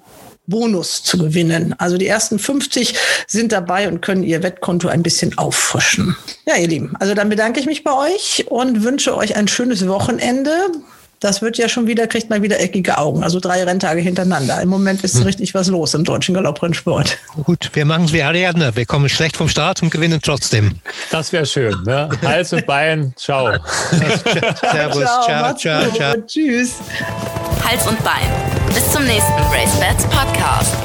Bonus zu gewinnen. Also die ersten 50 sind dabei und können ihr Wettkonto ein bisschen auffrischen. Ja, ihr Lieben, also dann bedanke ich mich bei euch und wünsche euch ein schönes Wochenende. Das wird ja schon wieder, kriegt man wieder eckige Augen. Also drei Renntage hintereinander. Im Moment ist richtig was los im deutschen Galopprennsport. Gut, wir machen es wie Ariadne. Wir kommen schlecht vom Start und gewinnen trotzdem. Das wäre schön. Ne? Hals und Bein, ciao. [LAUGHS] Servus, ciao, ciao, gut. ciao. Tschüss. Hals und Bein. Bis zum nächsten Race Bats Podcast.